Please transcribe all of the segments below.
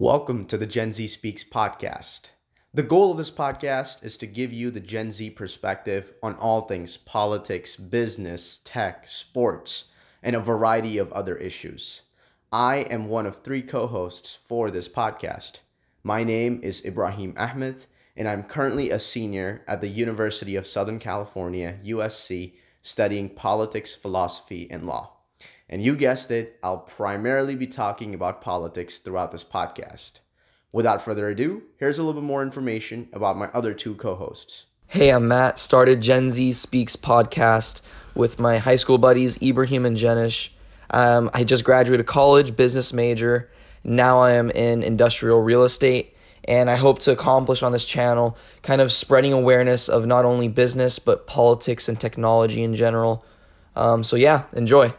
Welcome to the Gen Z Speaks podcast. The goal of this podcast is to give you the Gen Z perspective on all things politics, business, tech, sports, and a variety of other issues. I am one of three co hosts for this podcast. My name is Ibrahim Ahmed, and I'm currently a senior at the University of Southern California, USC, studying politics, philosophy, and law. And you guessed it, I'll primarily be talking about politics throughout this podcast. Without further ado, here's a little bit more information about my other two co hosts. Hey, I'm Matt. Started Gen Z Speaks podcast with my high school buddies, Ibrahim and Jenish. Um, I just graduated college, business major. Now I am in industrial real estate, and I hope to accomplish on this channel kind of spreading awareness of not only business, but politics and technology in general. Um, so, yeah, enjoy.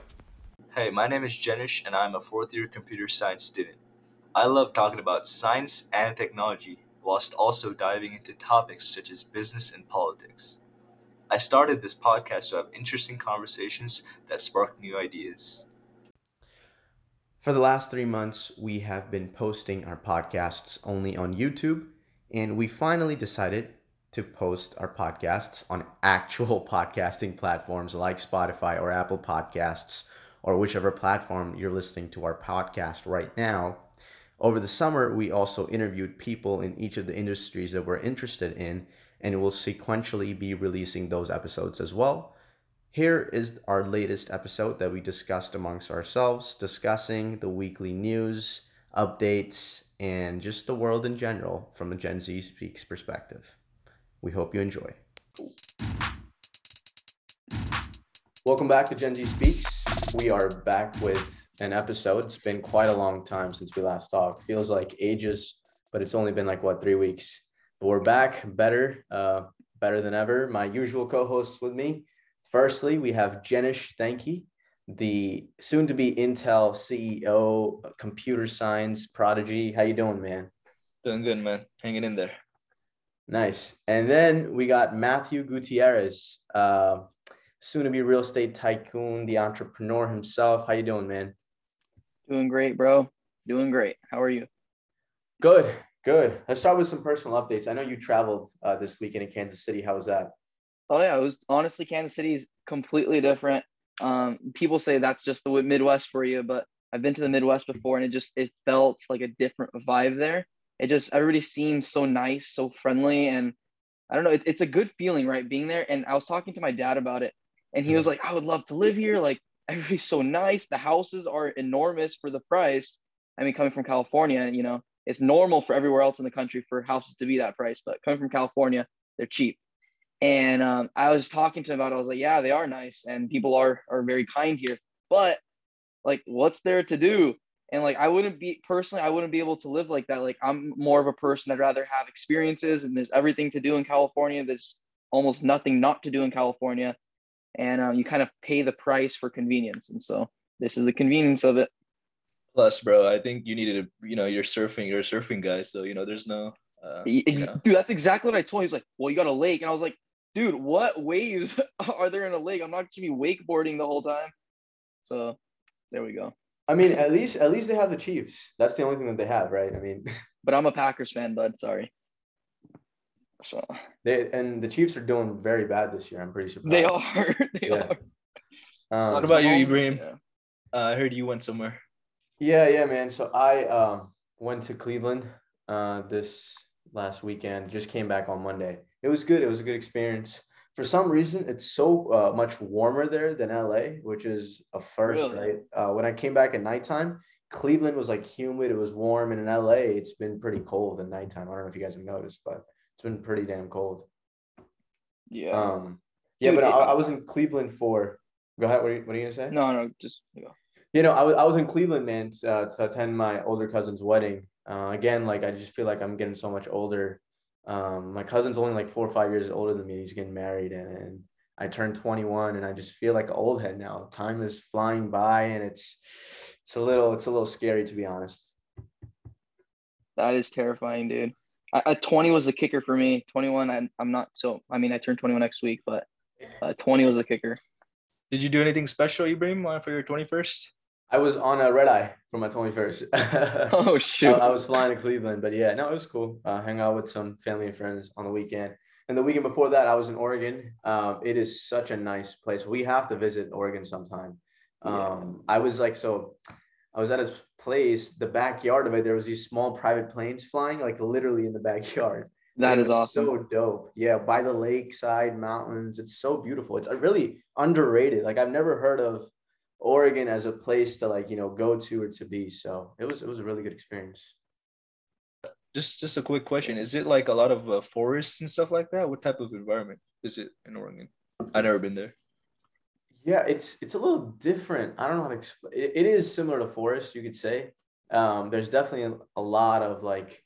Hey, my name is Jenish and I'm a fourth year computer science student. I love talking about science and technology whilst also diving into topics such as business and politics. I started this podcast to have interesting conversations that spark new ideas. For the last three months, we have been posting our podcasts only on YouTube, and we finally decided to post our podcasts on actual podcasting platforms like Spotify or Apple Podcasts or whichever platform you're listening to our podcast right now. Over the summer, we also interviewed people in each of the industries that we're interested in, and we'll sequentially be releasing those episodes as well. Here is our latest episode that we discussed amongst ourselves, discussing the weekly news, updates, and just the world in general from a Gen Z Speaks perspective. We hope you enjoy. Welcome back to Gen Z Speaks we are back with an episode. It's been quite a long time since we last talked. Feels like ages, but it's only been like what three weeks. But we're back, better, uh, better than ever. My usual co-hosts with me. Firstly, we have Jenish Thanky, the soon-to-be Intel CEO, computer science prodigy. How you doing, man? Doing good, man. Hanging in there. Nice. And then we got Matthew Gutierrez, uh, soon to be real estate tycoon, the entrepreneur himself. How you doing, man? Doing great, bro. Doing great. How are you? Good, good. Let's start with some personal updates. I know you traveled uh, this weekend in Kansas City. How was that? Oh yeah, it was honestly Kansas City is completely different. Um, people say that's just the Midwest for you, but I've been to the Midwest before, and it just it felt like a different vibe there. It just everybody seemed so nice, so friendly, and I don't know. It, it's a good feeling, right, being there. And I was talking to my dad about it, and he was like, I would love to live here. Like everybody's so nice. The houses are enormous for the price. I mean, coming from California, you know, it's normal for everywhere else in the country for houses to be that price, but coming from California, they're cheap. And um, I was talking to him about it. I was like, yeah, they are nice and people are are very kind here. But like, what's there to do? And like, I wouldn't be personally, I wouldn't be able to live like that. Like, I'm more of a person. I'd rather have experiences, and there's everything to do in California. There's almost nothing not to do in California and um, you kind of pay the price for convenience. And so this is the convenience of it. Plus, bro, I think you needed to, you know, you're surfing, you're a surfing guy, so you know, there's no. Uh, you know. Dude, that's exactly what I told him. He's like, "Well, you got a lake," and I was like, "Dude, what waves are there in a lake? I'm not going to be wakeboarding the whole time." So, there we go. I mean, at least at least they have the Chiefs. That's the only thing that they have, right? I mean, but I'm a Packers fan, bud. Sorry. So they and the Chiefs are doing very bad this year. I'm pretty surprised. They are. they yeah. are. Um, what about you, Ibrahim? Yeah. Uh, I heard you went somewhere. Yeah, yeah, man. So I um, went to Cleveland uh, this last weekend. Just came back on Monday. It was good. It was a good experience. For some reason, it's so uh, much warmer there than LA, which is a first, really? right? Uh, when I came back at nighttime, Cleveland was like humid. It was warm, and in LA, it's been pretty cold at nighttime. I don't know if you guys have noticed, but it's been pretty damn cold. Yeah. Um. Yeah, Dude, but I, I, was in Cleveland for. Go ahead. What are you, what are you gonna say? No, no, just go. You know, I was I was in Cleveland, man, to, uh, to attend my older cousin's wedding. Uh, again, like I just feel like I'm getting so much older. Um, my cousin's only like four or five years older than me. He's getting married, and, and I turned 21, and I just feel like an old head now. Time is flying by, and it's it's a little it's a little scary to be honest. That is terrifying, dude. I, 20 was the kicker for me. 21, I'm, I'm not so, I mean, I turned 21 next week, but uh, 20 was the kicker. Did you do anything special, Ibrahim, for your 21st? I was on a red eye for my 21st. Oh shoot! I, I was flying to Cleveland, but yeah, no, it was cool. Uh, hang out with some family and friends on the weekend. And the weekend before that, I was in Oregon. Um, it is such a nice place. We have to visit Oregon sometime. Um, I was like, so I was at a place, the backyard of it, there was these small private planes flying, like literally in the backyard. that It is was awesome. So dope. Yeah, by the lakeside mountains. It's so beautiful. It's uh, really underrated. Like I've never heard of Oregon as a place to like, you know, go to or to be. So it was it was a really good experience. Just just a quick question: Is it like a lot of uh, forests and stuff like that? What type of environment is it in Oregon? I've never been there. Yeah, it's it's a little different. I don't know how to explain. It, it is similar to forest, you could say. Um, there's definitely a, lot of like.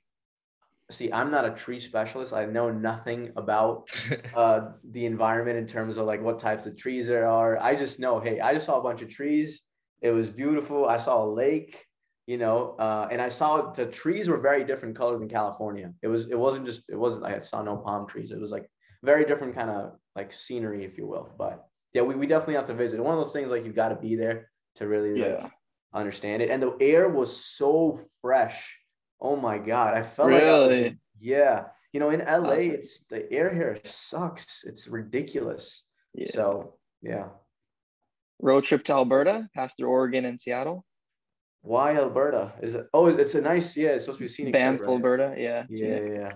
See, I'm not a tree specialist. I know nothing about uh, the environment in terms of like what types of trees there are. I just know, hey, I just saw a bunch of trees. It was beautiful. I saw a lake, you know, uh, and I saw the trees were very different color than California. It was, it wasn't just, it wasn't. Like I saw no palm trees. It was like very different kind of like scenery, if you will. But yeah, we, we definitely have to visit. One of those things like you got to be there to really like Yeah. understand it. And the air was so fresh. Oh my god, I felt like I yeah. You know, in LA, it's the air here sucks. It's ridiculous. Yeah. So yeah. Road trip to Alberta, past through Oregon and Seattle. Why Alberta? Is it? Oh, it's a nice. Yeah, it's supposed to be scenic. Banff, right? Alberta. Yeah. Yeah, yeah, yeah.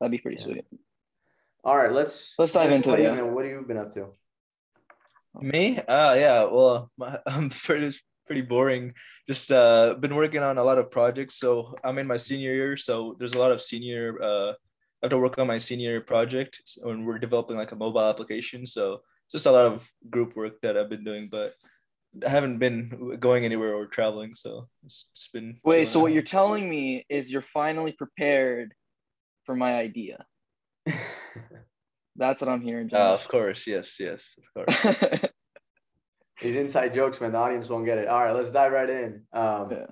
That'd be pretty Yeah. sweet. All right, let's Let's dive into it, yeah. What have you been up to? Me? Uh yeah, well, my, I'm pretty pretty boring. Just uh been working on a lot of projects. So I'm in my senior year, so there's a lot of senior uh I have to work on my senior project so- and we're developing like a mobile application. So just a lot of group work that I've been doing, but I haven't been going anywhere or traveling, so it's just been Wait, so what home. you're telling me is you're finally prepared for my idea. That's what I'm hearing. Uh, of course, yes, yes, of course. These inside jokes, man. The audience won't get it. All right, let's dive right in. Um, Yeah.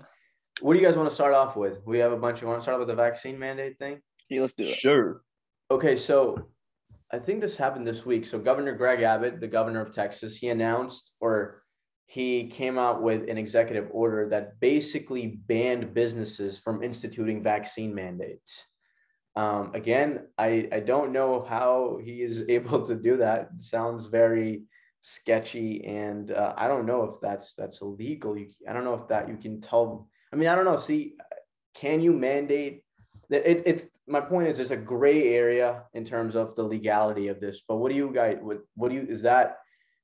What do you guys want to start off with? We have a bunch. You want to start with the vaccine mandate thing? Yeah, let's do it. Sure. Okay, so I think this happened this week. So Governor Greg Abbott, the governor of Texas, he announced or he came out with an executive order that basically banned businesses from instituting vaccine mandates. Um, again, I, I don't know how he is able to do that. It sounds very sketchy, and uh, I don't know if that's that's illegal. You, I don't know if that you can tell. I mean, I don't know. See, can you mandate that it, it's my point is there's a gray area in terms of the legality of this but what do you guys what what do you is that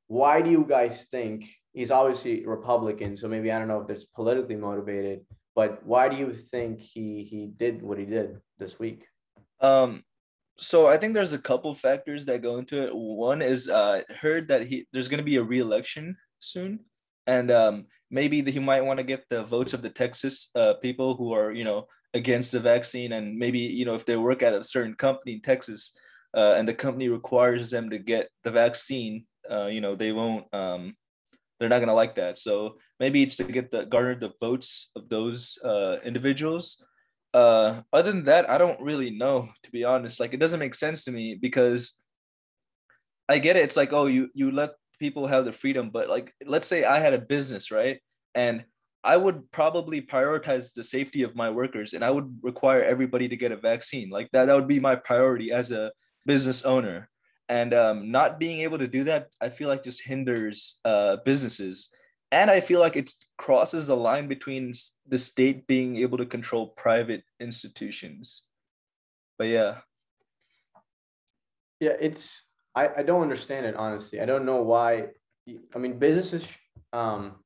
why do you guys think he's obviously republican so maybe i don't know if it's politically motivated but why do you think he he did what he did this week Um, so I think there's a couple factors that go into it. One is uh heard that he there's gonna be a re-election soon, and um maybe he might want to get the votes of the Texas uh people who are you know against the vaccine, and maybe you know if they work at a certain company in Texas, uh, and the company requires them to get the vaccine, uh, you know they won't um they're not gonna like that. So maybe it's to get the garner the votes of those uh individuals uh other than that i don't really know to be honest. Like it doesn't make sense to me because i get it. It's like oh you you let people have the freedom. But like let's say i had a business right? And i would probably prioritize the safety of my workers and i would require everybody to get a vaccine. Like that that would be my priority as a business owner. And um, not being able to do that i feel like just hinders uh, businesses and i feel like it crosses the line between the state being able to control private institutions but yeah yeah it's i i don't understand it honestly i don't know why i mean businesses um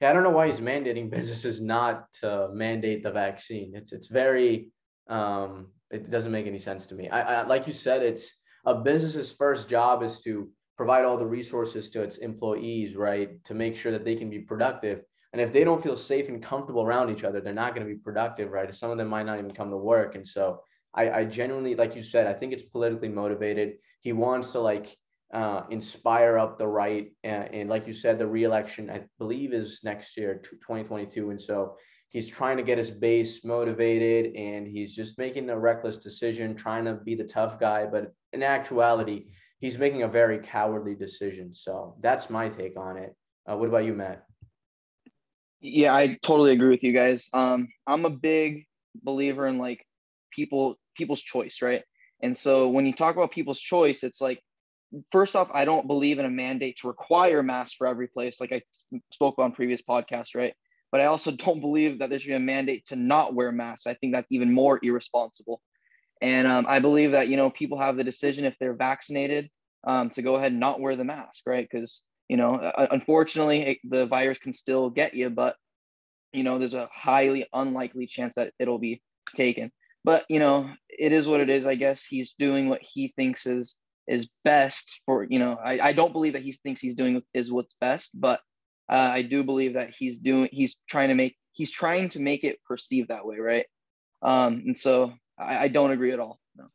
yeah, I don't know why he's mandating businesses not to mandate the vaccine. It's it's very um it doesn't make any sense to me. I, I like you said, it's a business's first job is to provide all the resources to its employees, right? To make sure that they can be productive. And if they don't feel safe and comfortable around each other, they're not going to be productive, right? Some of them might not even come to work. And so I, I genuinely, like you said, I think it's politically motivated. He wants to like uh, inspire up the right. And, and like you said, the reelection, I believe, is next year, 2022. And so he's trying to get his base motivated and he's just making a reckless decision, trying to be the tough guy. But in actuality, he's making a very cowardly decision. So that's my take on it. Uh, what about you, Matt? Yeah, I totally agree with you guys. Um, I'm a big believer in like people people's choice, right? And so when you talk about people's choice, it's like first off, I don't believe in a mandate to require masks for every place, like I spoke on previous podcasts, right? But I also don't believe that there should be a mandate to not wear masks. I think that's even more irresponsible. And um, I believe that you know people have the decision if they're vaccinated um, to go ahead and not wear the mask, right? Because you know, unfortunately, it, the virus can still get you, but you know, there's a highly unlikely chance that it'll be taken. But you know, it is what it is. I guess he's doing what he thinks is is best for you know. I, I don't believe that he thinks he's doing is what's best, but uh, I do believe that he's doing. He's trying to make he's trying to make it perceived that way, right? Um, and so I, I don't agree at all. No.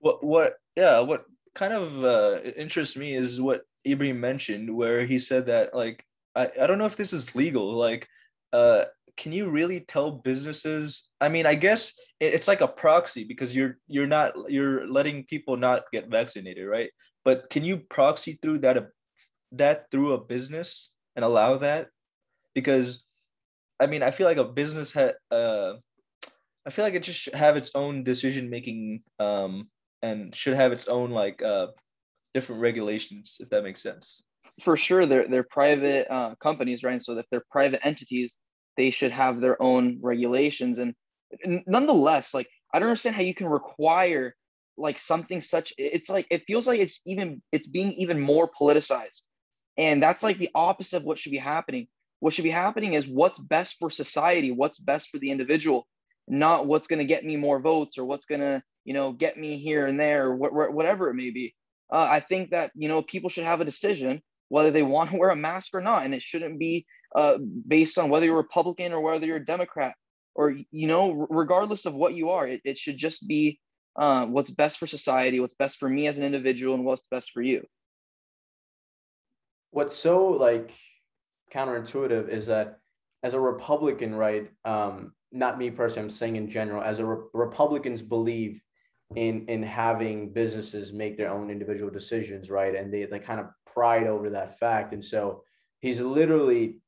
What what yeah what kind of uh, interests me is what Ibrahim mentioned, where he said that like I, I don't know if this is legal. Like, uh, can you really tell businesses? I mean, I guess it, it's like a proxy because you're you're not you're letting people not get vaccinated, right? But can you proxy through that that through a business and allow that? Because I mean, I feel like a business had uh I feel like it just should have its own decision making um and should have its own like uh different regulations, if that makes sense. For sure, they're they're private uh, companies, right? So if they're private entities, they should have their own regulations. And nonetheless, like I don't understand how you can require like something such. It's like it feels like it's even it's being even more politicized, and that's like the opposite of what should be happening. What should be happening is what's best for society, what's best for the individual, not what's going to get me more votes or what's going to you know get me here and there, or whatever it may be uh, I think that you know people should have a decision whether they want to wear a mask or not, and it shouldn't be uh, based on whether you're Republican or whether you're a Democrat, or you know, regardless of what you are. It, it should just be uh, what's best for society, what's best for me as an individual, and what's best for you. What's so like counterintuitive is that as a Republican, right? Um, not me personally, I'm saying in general, as a re- Republicans believe in in having businesses make their own individual decisions, right? And they they kind of pride over that fact. And so he's literally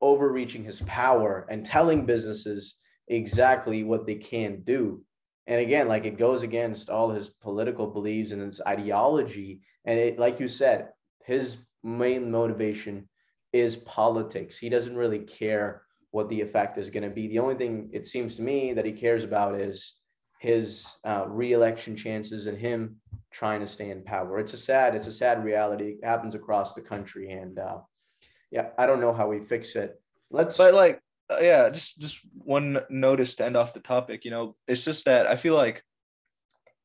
overreaching his power and telling businesses exactly what they can do. And again, like it goes against all his political beliefs and his ideology. And it, like you said, his main motivation is politics. He doesn't really care what the effect is going to be. The only thing it seems to me that he cares about is his uh, reelection chances and him trying to stay in power. It's a sad, it's a sad reality. It happens across the country, and uh, yeah, I don't know how we fix it. Let's. But like, uh, yeah, just just one notice to end off the topic. You know, it's just that I feel like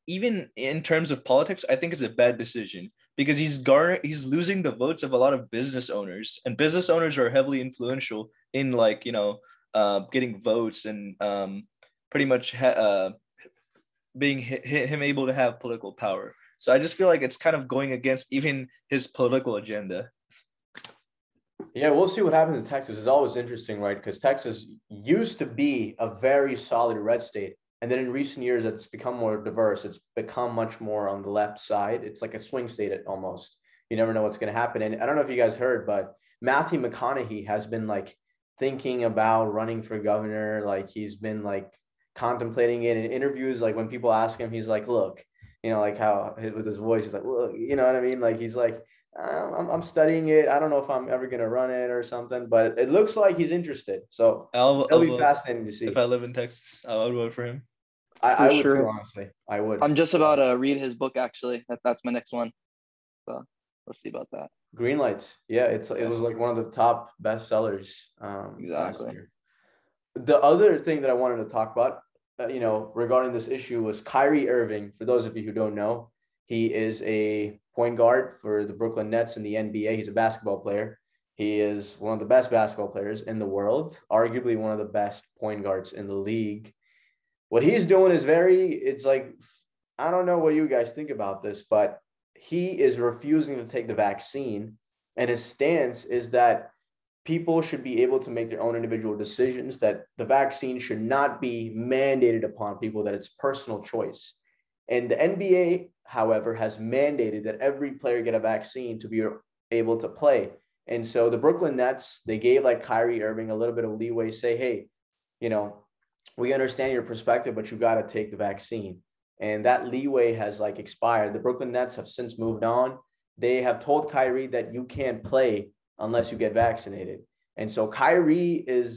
even in terms of politics, I think it's a bad decision because he's gar he's losing the votes of a lot of business owners, and business owners are heavily influential in like you know uh, getting votes and um, pretty much ha- uh, being him able to have political power. So I just feel like it's kind of going against even his political agenda. Yeah, we'll see what happens in Texas. It's always interesting, right? Because Texas used to be a very solid red state. And then in recent years, it's become more diverse. It's become much more on the left side. It's like a swing state almost. You never know what's going to happen. And I don't know if you guys heard, but Matthew McConaughey has been like thinking about running for governor. Like he's been like contemplating it in interviews. Like when people ask him, he's like, look, you know, like how with his voice, he's like, look, you know what I mean? Like he's like, um, I'm, I'm studying it. I don't know if I'm ever going to run it or something, but it looks like he's interested. So I'll, it'll I'll be vote. fascinating to see. If I live in Texas, I would vote for him. I, I would sure. too, honestly. I would. I'm just about to read his book, actually. That, that's my next one. So let's see about that. Green Lights. Yeah, it's it was like one of the top bestsellers. Um, exactly. The other thing that I wanted to talk about uh, you know, regarding this issue was Kyrie Irving. For those of you who don't know, he is a point guard for the Brooklyn Nets in the NBA. He's a basketball player. He is one of the best basketball players in the world, arguably one of the best point guards in the league. What he's doing is very, it's like, I don't know what you guys think about this, but he is refusing to take the vaccine. And his stance is that people should be able to make their own individual decisions that the vaccine should not be mandated upon people that it's personal choice and the nba however has mandated that every player get a vaccine to be able to play And so the Brooklyn Nets, they gave like Kyrie Irving a little bit of leeway, say, hey, you know, we understand your perspective, but you got to take the vaccine. And that leeway has like expired. The Brooklyn Nets have since moved on. They have told Kyrie that you can't play unless you get vaccinated. And so Kyrie is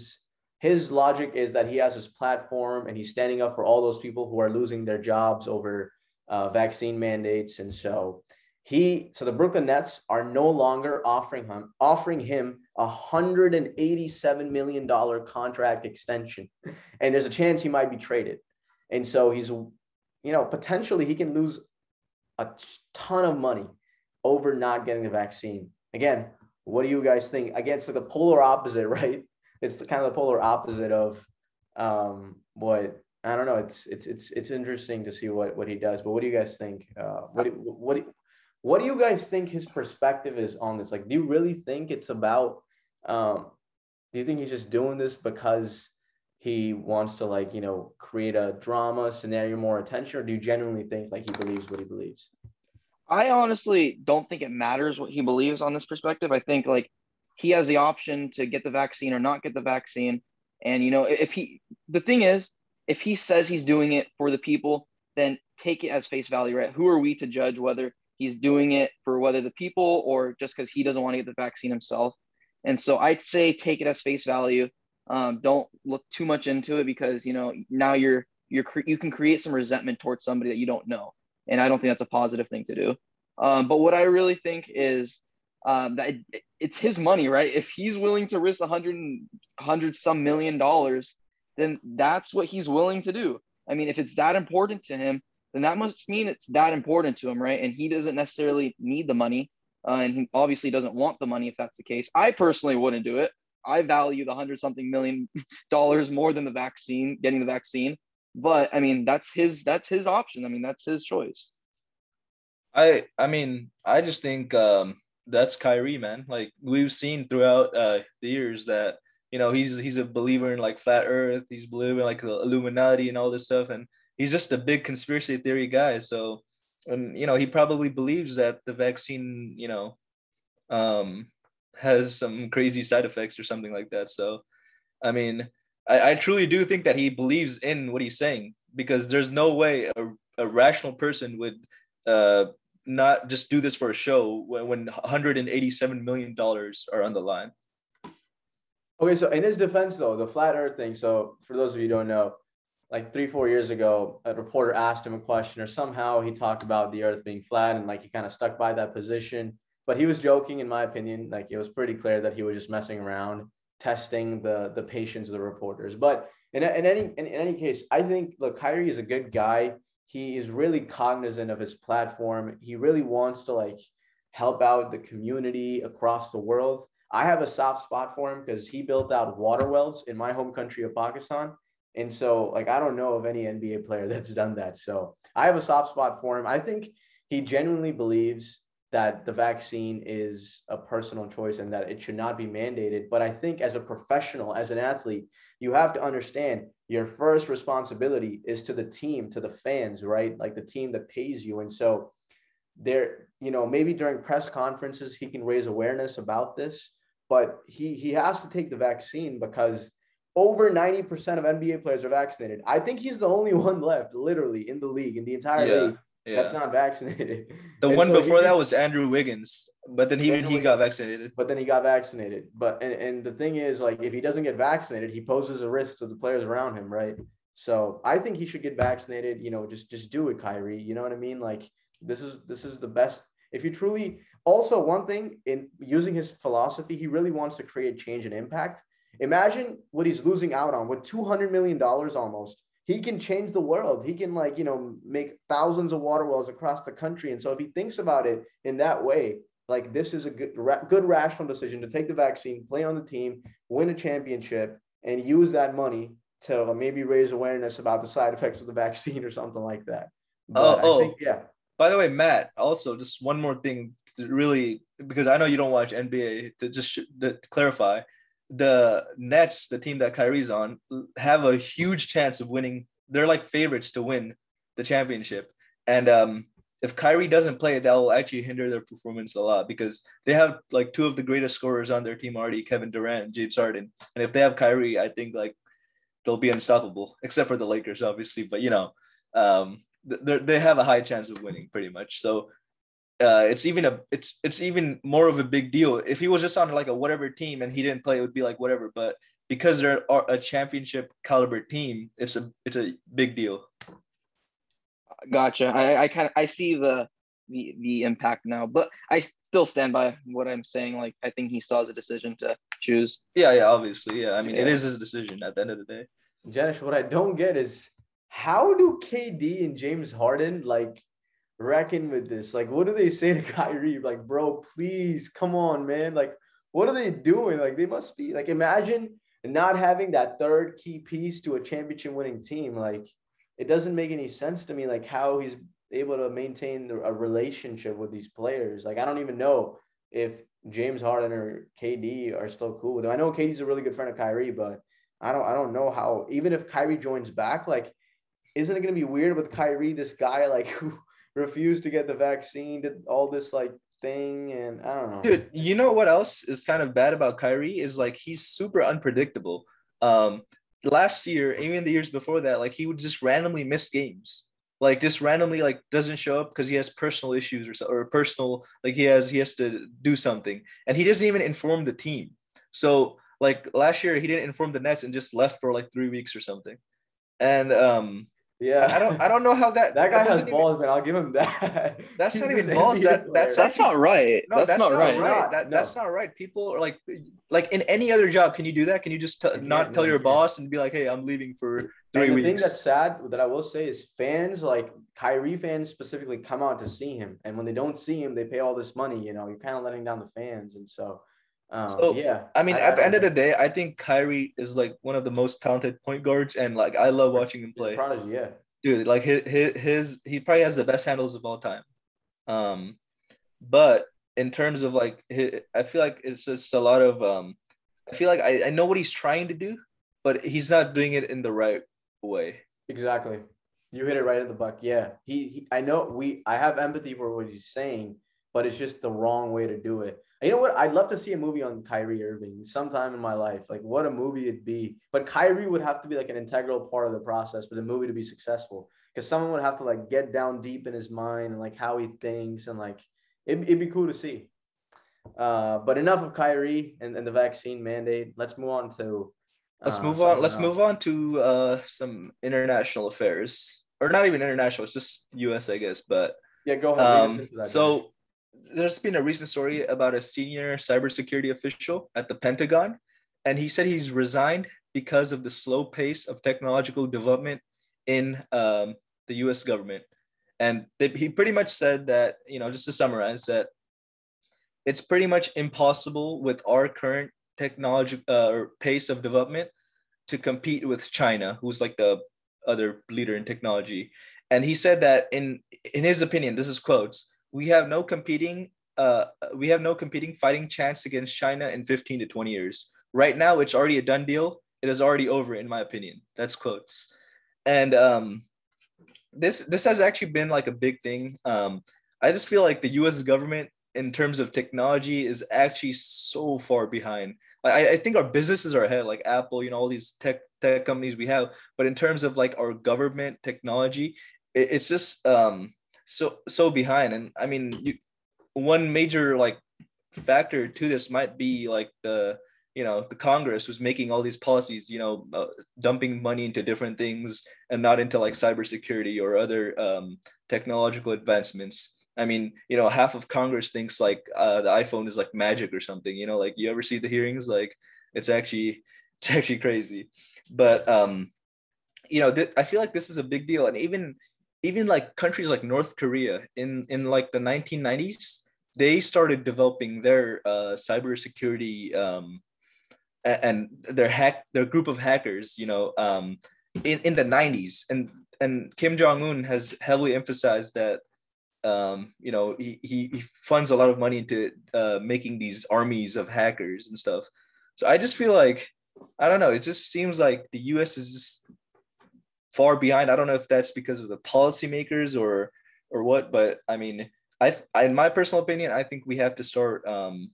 his logic is that he has his platform and he's standing up for all those people who are losing their jobs over uh, vaccine mandates. And so he, so the Brooklyn Nets are no longer offering him offering him a hundred and eighty-seven million dollar contract extension, and there's a chance he might be traded. And so he's, you know, potentially he can lose a ton of money over not getting the vaccine. Again, what do you guys think? Again, it's like the polar opposite, right? It's the kind of the polar opposite of um, what I don't know. It's it's it's it's interesting to see what what he does. But what do you guys think? Uh, what what what do you guys think his perspective is on this? Like, do you really think it's about? Um, do you think he's just doing this because he wants to like you know create a drama scenario, more attention, or do you genuinely think like he believes what he believes? I honestly don't think it matters what he believes on this perspective. I think like he has the option to get the vaccine or not get the vaccine. And you know, if he the thing is, if he says he's doing it for the people, then take it as face value, right? Who are we to judge whether he's doing it for whether the people or just because he doesn't want to get the vaccine himself? And so I'd say take it as face value. Um, don't look too much into it because you know now you're you're you can create some resentment towards somebody that you don't know and I don't think that's a positive thing to do. Um, but what I really think is um, that it, it's his money, right? If he's willing to risk a hundred, hundred some million dollars, then that's what he's willing to do. I mean, if it's that important to him, then that must mean it's that important to him, right? And he doesn't necessarily need the money, uh, and he obviously doesn't want the money if that's the case. I personally wouldn't do it. I value the hundred something million dollars more than the vaccine, getting the vaccine. But I mean, that's his that's his option. I mean, that's his choice. I I mean, I just think um that's Kyrie, man. Like we've seen throughout uh the years that you know he's he's a believer in like flat Earth. He's believing like the Illuminati and all this stuff, and he's just a big conspiracy theory guy. So, and you know he probably believes that the vaccine, you know, um, has some crazy side effects or something like that. So, I mean, I, I truly do think that he believes in what he's saying because there's no way a, a rational person would uh, not just do this for a show when, when 187 million dollars are on the line. Okay, so in his defense though, the flat earth thing, so for those of you don't know, like three, four years ago, a reporter asked him a question, or somehow he talked about the earth being flat and like he kind of stuck by that position. But he was joking, in my opinion. Like it was pretty clear that he was just messing around testing the the patience of the reporters. But in, in any in, in any case, I think look, Kyrie is a good guy. He is really cognizant of his platform. He really wants to like help out the community across the world. I have a soft spot for him because he built out water wells in my home country of Pakistan. And so, like, I don't know of any NBA player that's done that. So I have a soft spot for him. I think he genuinely believes that the vaccine is a personal choice and that it should not be mandated. But I think as a professional, as an athlete, you have to understand your first responsibility is to the team, to the fans, right? Like the team that pays you. And so there, you know, maybe during press conferences, he can raise awareness about this, but he he has to take the vaccine because over 90% of NBA players are vaccinated. I think he's the only one left, literally, in the league, in the entire yeah. league yeah. that's not vaccinated. The and one so before he, that was Andrew Wiggins, but then even he got vaccinated. But then he got vaccinated. But and, and the thing is, like, if he doesn't get vaccinated, he poses a risk to the players around him, right? So I think he should get vaccinated. You know, just just do it, Kyrie. You know what I mean? Like this is this is the best. If you truly also one thing in using his philosophy, he really wants to create change and impact. Imagine what he's losing out on with two hundred million dollars almost he can change the world. He can like, you know, make thousands of water wells across the country. And so if he thinks about it in that way, like this is a good, good rational decision to take the vaccine, play on the team, win a championship, and use that money to uh, maybe raise awareness about the side effects of the vaccine or something like that. But oh, oh, think, yeah. By the way, Matt, also just one more thing to really, because I know you don't watch NBA, to just to clarify, the Nets, the team that Kyrie's on, have a huge chance of winning. They're like favorites to win the championship. And um, if Kyrie doesn't play, that will actually hinder their performance a lot because they have like two of the greatest scorers on their team already, Kevin Durant and James Harden. And if they have Kyrie, I think like they'll be unstoppable, except for the Lakers, obviously. But you know, um, they they have a high chance of winning pretty much. So uh, it's even a it's it's even more of a big deal. If he was just on like a whatever team and he didn't play, it would be like whatever. But because they're a championship caliber team, it's a it's a big deal. Gotcha. I, I kind of I see the the the impact now, but I still stand by what I'm saying. Like I think he still has a decision to choose. Yeah, yeah, obviously, yeah. I mean, yeah. it is his decision at the end of the day. Jenish, what I don't get is how do KD and James Harden like reckon with this? Like, what do they say to Kyrie? Like, bro, please come on, man. Like, what are they doing? Like, they must be like, imagine not having that third key piece to a championship winning team. Like, it doesn't make any sense to me, like, how he's able to maintain a relationship with these players. Like, I don't even know if James Harden or KD are still cool with him. I know KD's a really good friend of Kyrie, but I don't I don't know how even if Kyrie joins back, like isn't it gonna be weird with Kyrie, this guy like who refused to get the vaccine, did all this like thing, and I don't know. Dude, you know what else is kind of bad about Kyrie is like he's super unpredictable. Um last year, even the years before that, like he would just randomly miss games. Like just randomly like doesn't show up because he has personal issues or so, or personal like he has he has to do something and he doesn't even inform the team. So like last year he didn't inform the Nets and just left for like three weeks or something. And um yeah, I don't I don't know how that that guy that has balls, even, man. I'll give him that. That's not even balls. That, that's that's not right. No, that's, that's not, not, right. right. That, no. That's not right. People are like like in any other job, can you do that? Can you just t- not tell your boss and be like, hey, I'm leaving for three and the weeks? thing that's sad that I will say is fans like Kyrie fans specifically come out to see him, and when they don't see him, they pay all this money. You know, you're kind of letting down the fans, and so um, so yeah, I mean, I, at I the end of the day, I think Kyrie is like one of the most talented point guards, and like I love watching him play. Prodigy, yeah, dude. Like his, his his he probably has the best handles of all time. Um, but in terms of like, his, I feel like it's just a lot of um, I feel like I, I know what he's trying to do, but he's not doing it in the right way. Exactly. You hit it right in the buck. Yeah. He, he I know we I have empathy for what he's saying, but it's just the wrong way to do it. You know what? I'd love to see a movie on Kyrie Irving sometime in my life. Like what a movie it'd be. But Kyrie would have to be like an integral part of the process for the movie to be successful. Because someone would have to like get down deep in his mind and like how he thinks and like it, it'd be cool to see. Uh, but enough of Kyrie and, and the vaccine mandate. Let's move on to. Uh, let's move on. Let's else. move on to uh, some international affairs, or not even international. It's just U.S. I guess. But yeah, go ahead. Um, so there's been a recent story about a senior cybersecurity official at the Pentagon, and he said he's resigned because of the slow pace of technological development in um, the U.S. government. And they, he pretty much said that, you know, just to summarize, that it's pretty much impossible with our current technology uh, pace of development to compete with China, who's like the other leader in technology. And he said that in in his opinion, this is quotes we have no competing uh, we have no competing fighting chance against China in 15 to 20 years. Right now, it's already a done deal. It is already over, in my opinion. That's quotes. And um, this this has actually been like a big thing. Um, I just feel like the U.S. government, in terms of technology, is actually so far behind. I, I think our businesses are ahead, like Apple, you know, all these tech tech companies we have. But in terms of like our government technology, it, it's just um, so so behind. And i mean you one major like factor to this might be like the you know the congress was making all these policies you know uh, dumping money into different things and not into like cybersecurity or other um, technological advancements. I mean you know half of congress thinks like uh, the iphone is like magic or something you know like you ever see the hearings? Like it's actually it's actually crazy. But um you know th- i feel like this is a big deal. And even even like countries like North Korea in in like the 1990s, they started developing their uh, cybersecurity um, and their hack their group of hackers, you know, um, in in the 90s, and and Kim Jong Un has heavily emphasized that. Um, you know, he, he, he funds a lot of money into uh, making these armies of hackers and stuff. So I just feel like I don't know. It just seems like the U.S. is just far behind. I don't know if that's because of the policymakers or or what, but I mean, I, I in my personal opinion, I think we have to start um,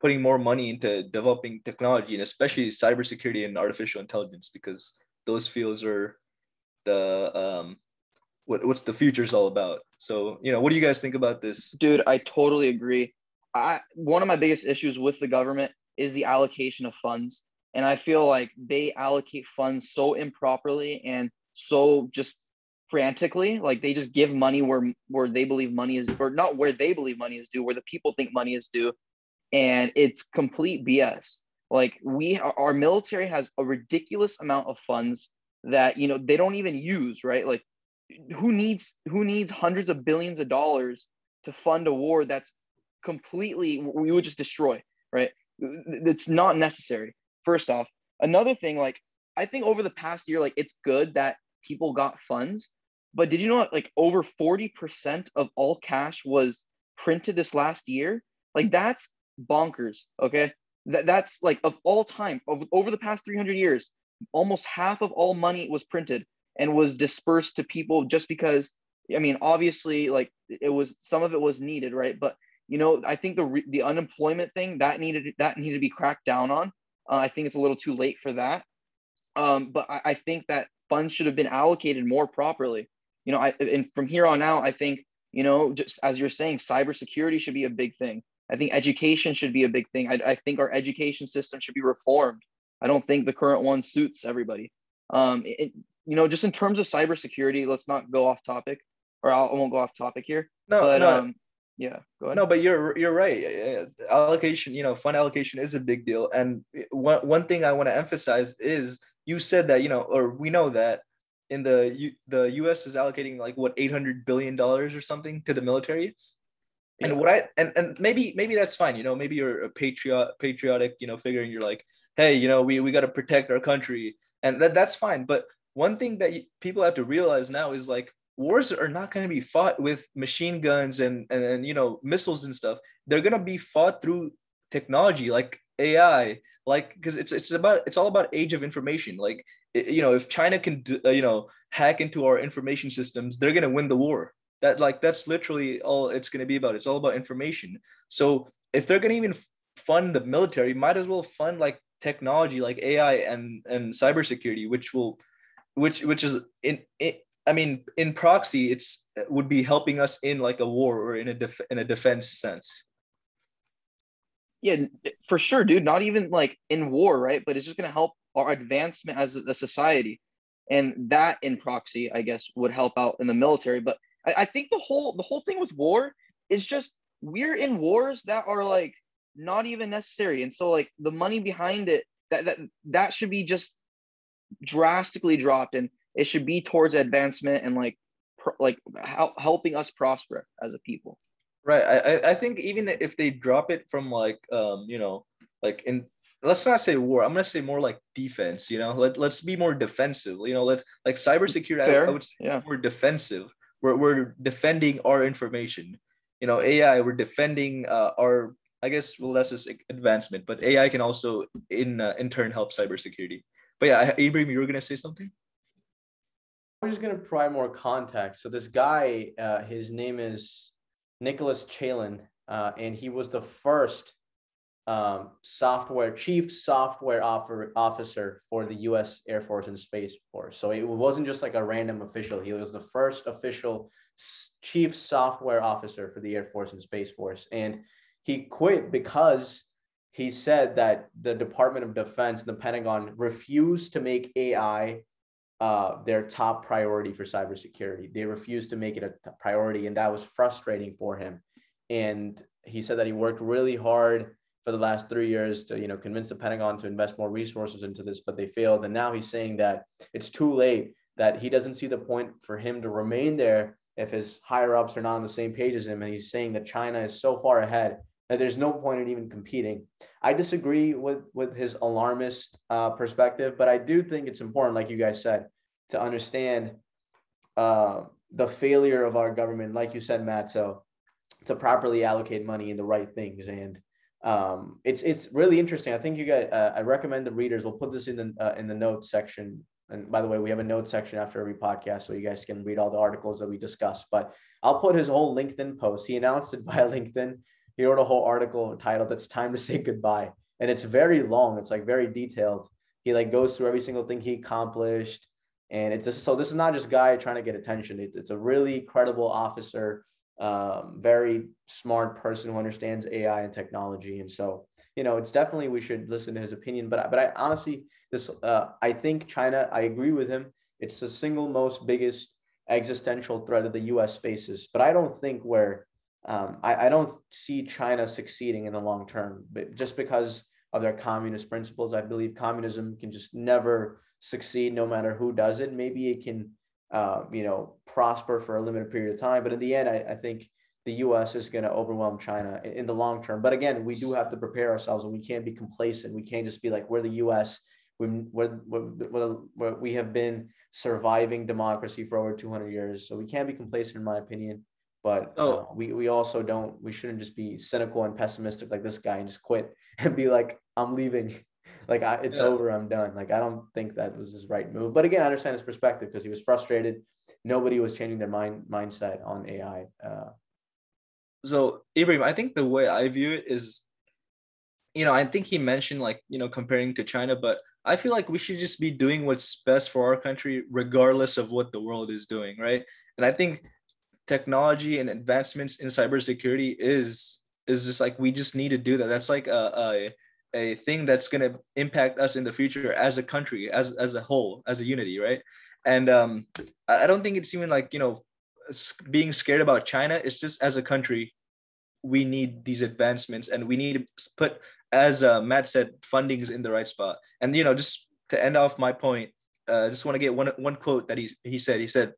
putting more money into developing technology and especially cybersecurity and artificial intelligence because those fields are the um, what what's the future's all about. So you know, what do you guys think about this? Dude, I totally agree. I one of my biggest issues with the government is the allocation of funds. And I feel like they allocate funds so improperly and so just frantically. Like they just give money where where they believe money is or not where they believe money is due, where the people think money is due. And it's complete BS. Like we our military has a ridiculous amount of funds that you know they don't even use, right? Like who needs who needs hundreds of billions of dollars to fund a war that's completely we would just destroy, right? It's not necessary. First off, another thing, like I think over the past year, like it's good that people got funds, but did you know like over 40% of all cash was printed this last year? Like that's bonkers. Okay. That, that's like of all time, of, over the past 300 years, almost half of all money was printed and was dispersed to people just because I mean, obviously, like it was some of it was needed, right? But you know, I think the the unemployment thing that needed that needed to be cracked down on. Uh, I think it's a little too late for that. Um, but I, I, think that funds should have been allocated more properly. You know, I and from here on out, I think you know, just as you're saying, cybersecurity should be a big thing. I think education should be a big thing. I, I think our education system should be reformed. I don't think the current one suits everybody. Um, it, you know, just in terms of cybersecurity, let's not go off topic, or I'll, I will not go off topic here. No, but, no. Um, yeah go ahead. No but you're you're right. Allocation you know fund allocation is a big deal. And one, one thing i want to emphasize is you said that you know or we know that in the U, the us is allocating like what 800 billion dollars or something to the military? Yeah. and what i and, and maybe maybe that's fine you know maybe you're a patriot patriotic you know figure and you're like hey you know we, we got to protect our country. And that, that's fine. But one thing that people have to realize now is like wars are not going to be fought with machine guns and, and and you know missiles and stuff. They're going to be fought through technology like ai like because it's it's about it's all about age of information. Like you know if china can uh, you know hack into our information systems they're going to win the war. That like that's literally all it's going to be about. It's all about information. So if they're going to even fund the military might as well fund like technology like ai and and cybersecurity which will which which is in, in I mean, in proxy, it's would be helping us in like a war or in a def- in a defense sense. Yeah, for sure, dude. Not even like in war, right? But it's just gonna help our advancement as a society, and that in proxy, I guess, would help out in the military. But I, I think the whole the whole thing with war is just we're in wars that are like not even necessary, and so like the money behind it that that that should be just drastically dropped and it should be towards advancement and like pro- like how, helping us prosper as a people. Right I, I think even if they drop it from like um you know like in let's not say war i'm gonna say more like defense you know? Let, let's be more defensive you know? Let's like cybersecurity I, I would say yeah. more defensive. We're, we're defending our information. You know ai we're defending uh, our i guess well that's just advancement but ai can also in uh, in turn help cybersecurity. But yeah ibrahim you were gonna say something I'm just gonna provide more context. So this guy, uh, his name is Nicholas Chaillan, uh, and he was the first um, software chief software officer for the U.S. Air Force and Space Force. So it wasn't just like a random official. He was the first official chief software officer for the Air Force and Space Force, and he quit because he said that the Department of Defense, the Pentagon, refused to make AI uh, their top priority for cybersecurity. They refused to make it a priority, and that was frustrating for him. And he said that he worked really hard for the last three years to, you know, convince the Pentagon to invest more resources into this, but they failed. And now he's saying that it's too late. That he doesn't see the point for him to remain there if his higher ups are not on the same page as him. And he's saying that China is so far ahead that there's no point in even competing. I disagree with with his alarmist uh, perspective, but I do think it's important, like you guys said, to understand uh, the failure of our government, like you said, Matt. So to properly allocate money in the right things, and um, it's it's really interesting. I think you guys, uh, I recommend the readers. We'll put this in the uh, in the notes section And by the way, we have a note section after every podcast, so you guys can read all the articles that we discuss. But I'll put his whole LinkedIn post. He announced it via LinkedIn. He wrote a whole article titled "It's Time to Say Goodbye," and it's very long. It's like very detailed. He like goes through every single thing he accomplished, and it's just so this is not just guy trying to get attention. It, it's a really credible officer, um, very smart person who understands AI and technology, and so you know, it's definitely we should listen to his opinion. But but I honestly, this uh, I think China. I agree with him. It's the single most biggest existential threat that the U.S. faces. But I don't think where um, I, I don't see China succeeding in the long term, but just because of their communist principles. I believe communism can just never succeed, no matter who does it. Maybe it can, uh, you know, prosper for a limited period of time, but in the end, I, I think the U.S. is going to overwhelm China in the long term. But again, we do have to prepare ourselves, and we can't be complacent. We can't just be like we're the U.S. We we're, we're, we're, we have been surviving democracy for over 200 years, so we can't be complacent, in my opinion. But oh. uh, we we also don't we shouldn't just be cynical and pessimistic like this guy and just quit and be like I'm leaving. like I, it's yeah. over, I'm done. Like I don't think that was his right move. But again, I understand his perspective because he was frustrated. Nobody was changing their mind mindset on AI. Uh, so Ibrahim, I think the way I view it is, you know, I think he mentioned like, you know, comparing to China, but I feel like we should just be doing what's best for our country, regardless of what the world is doing, right? And I think technology and advancements in cybersecurity is is just like we just need to do that. That's like a, a, a thing that's gonna impact us in the future as a country, as as a whole, as a unity, right? And um, I don't think it's even like you know being scared about China. It's just as a country, we need these advancements and we need to put, as uh, Matt said, fundings in the right spot. And you know, just to end off my point, uh, just want to get one one quote that he he said. He said,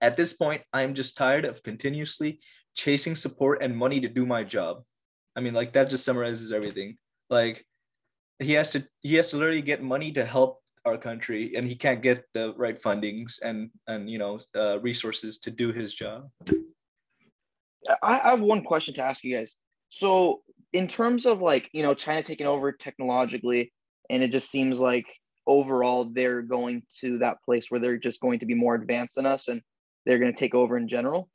"At this point, I am just tired of continuously chasing support and money to do my job." I mean, like that just summarizes everything. Like he has to he has to literally get money to help our country and he can't get the right fundings and and you know uh, resources to do his job I, have one question to ask you guys so in terms of like you know china taking over technologically and it just seems like overall they're going to that place where they're just going to be more advanced than us and they're going to take over in general.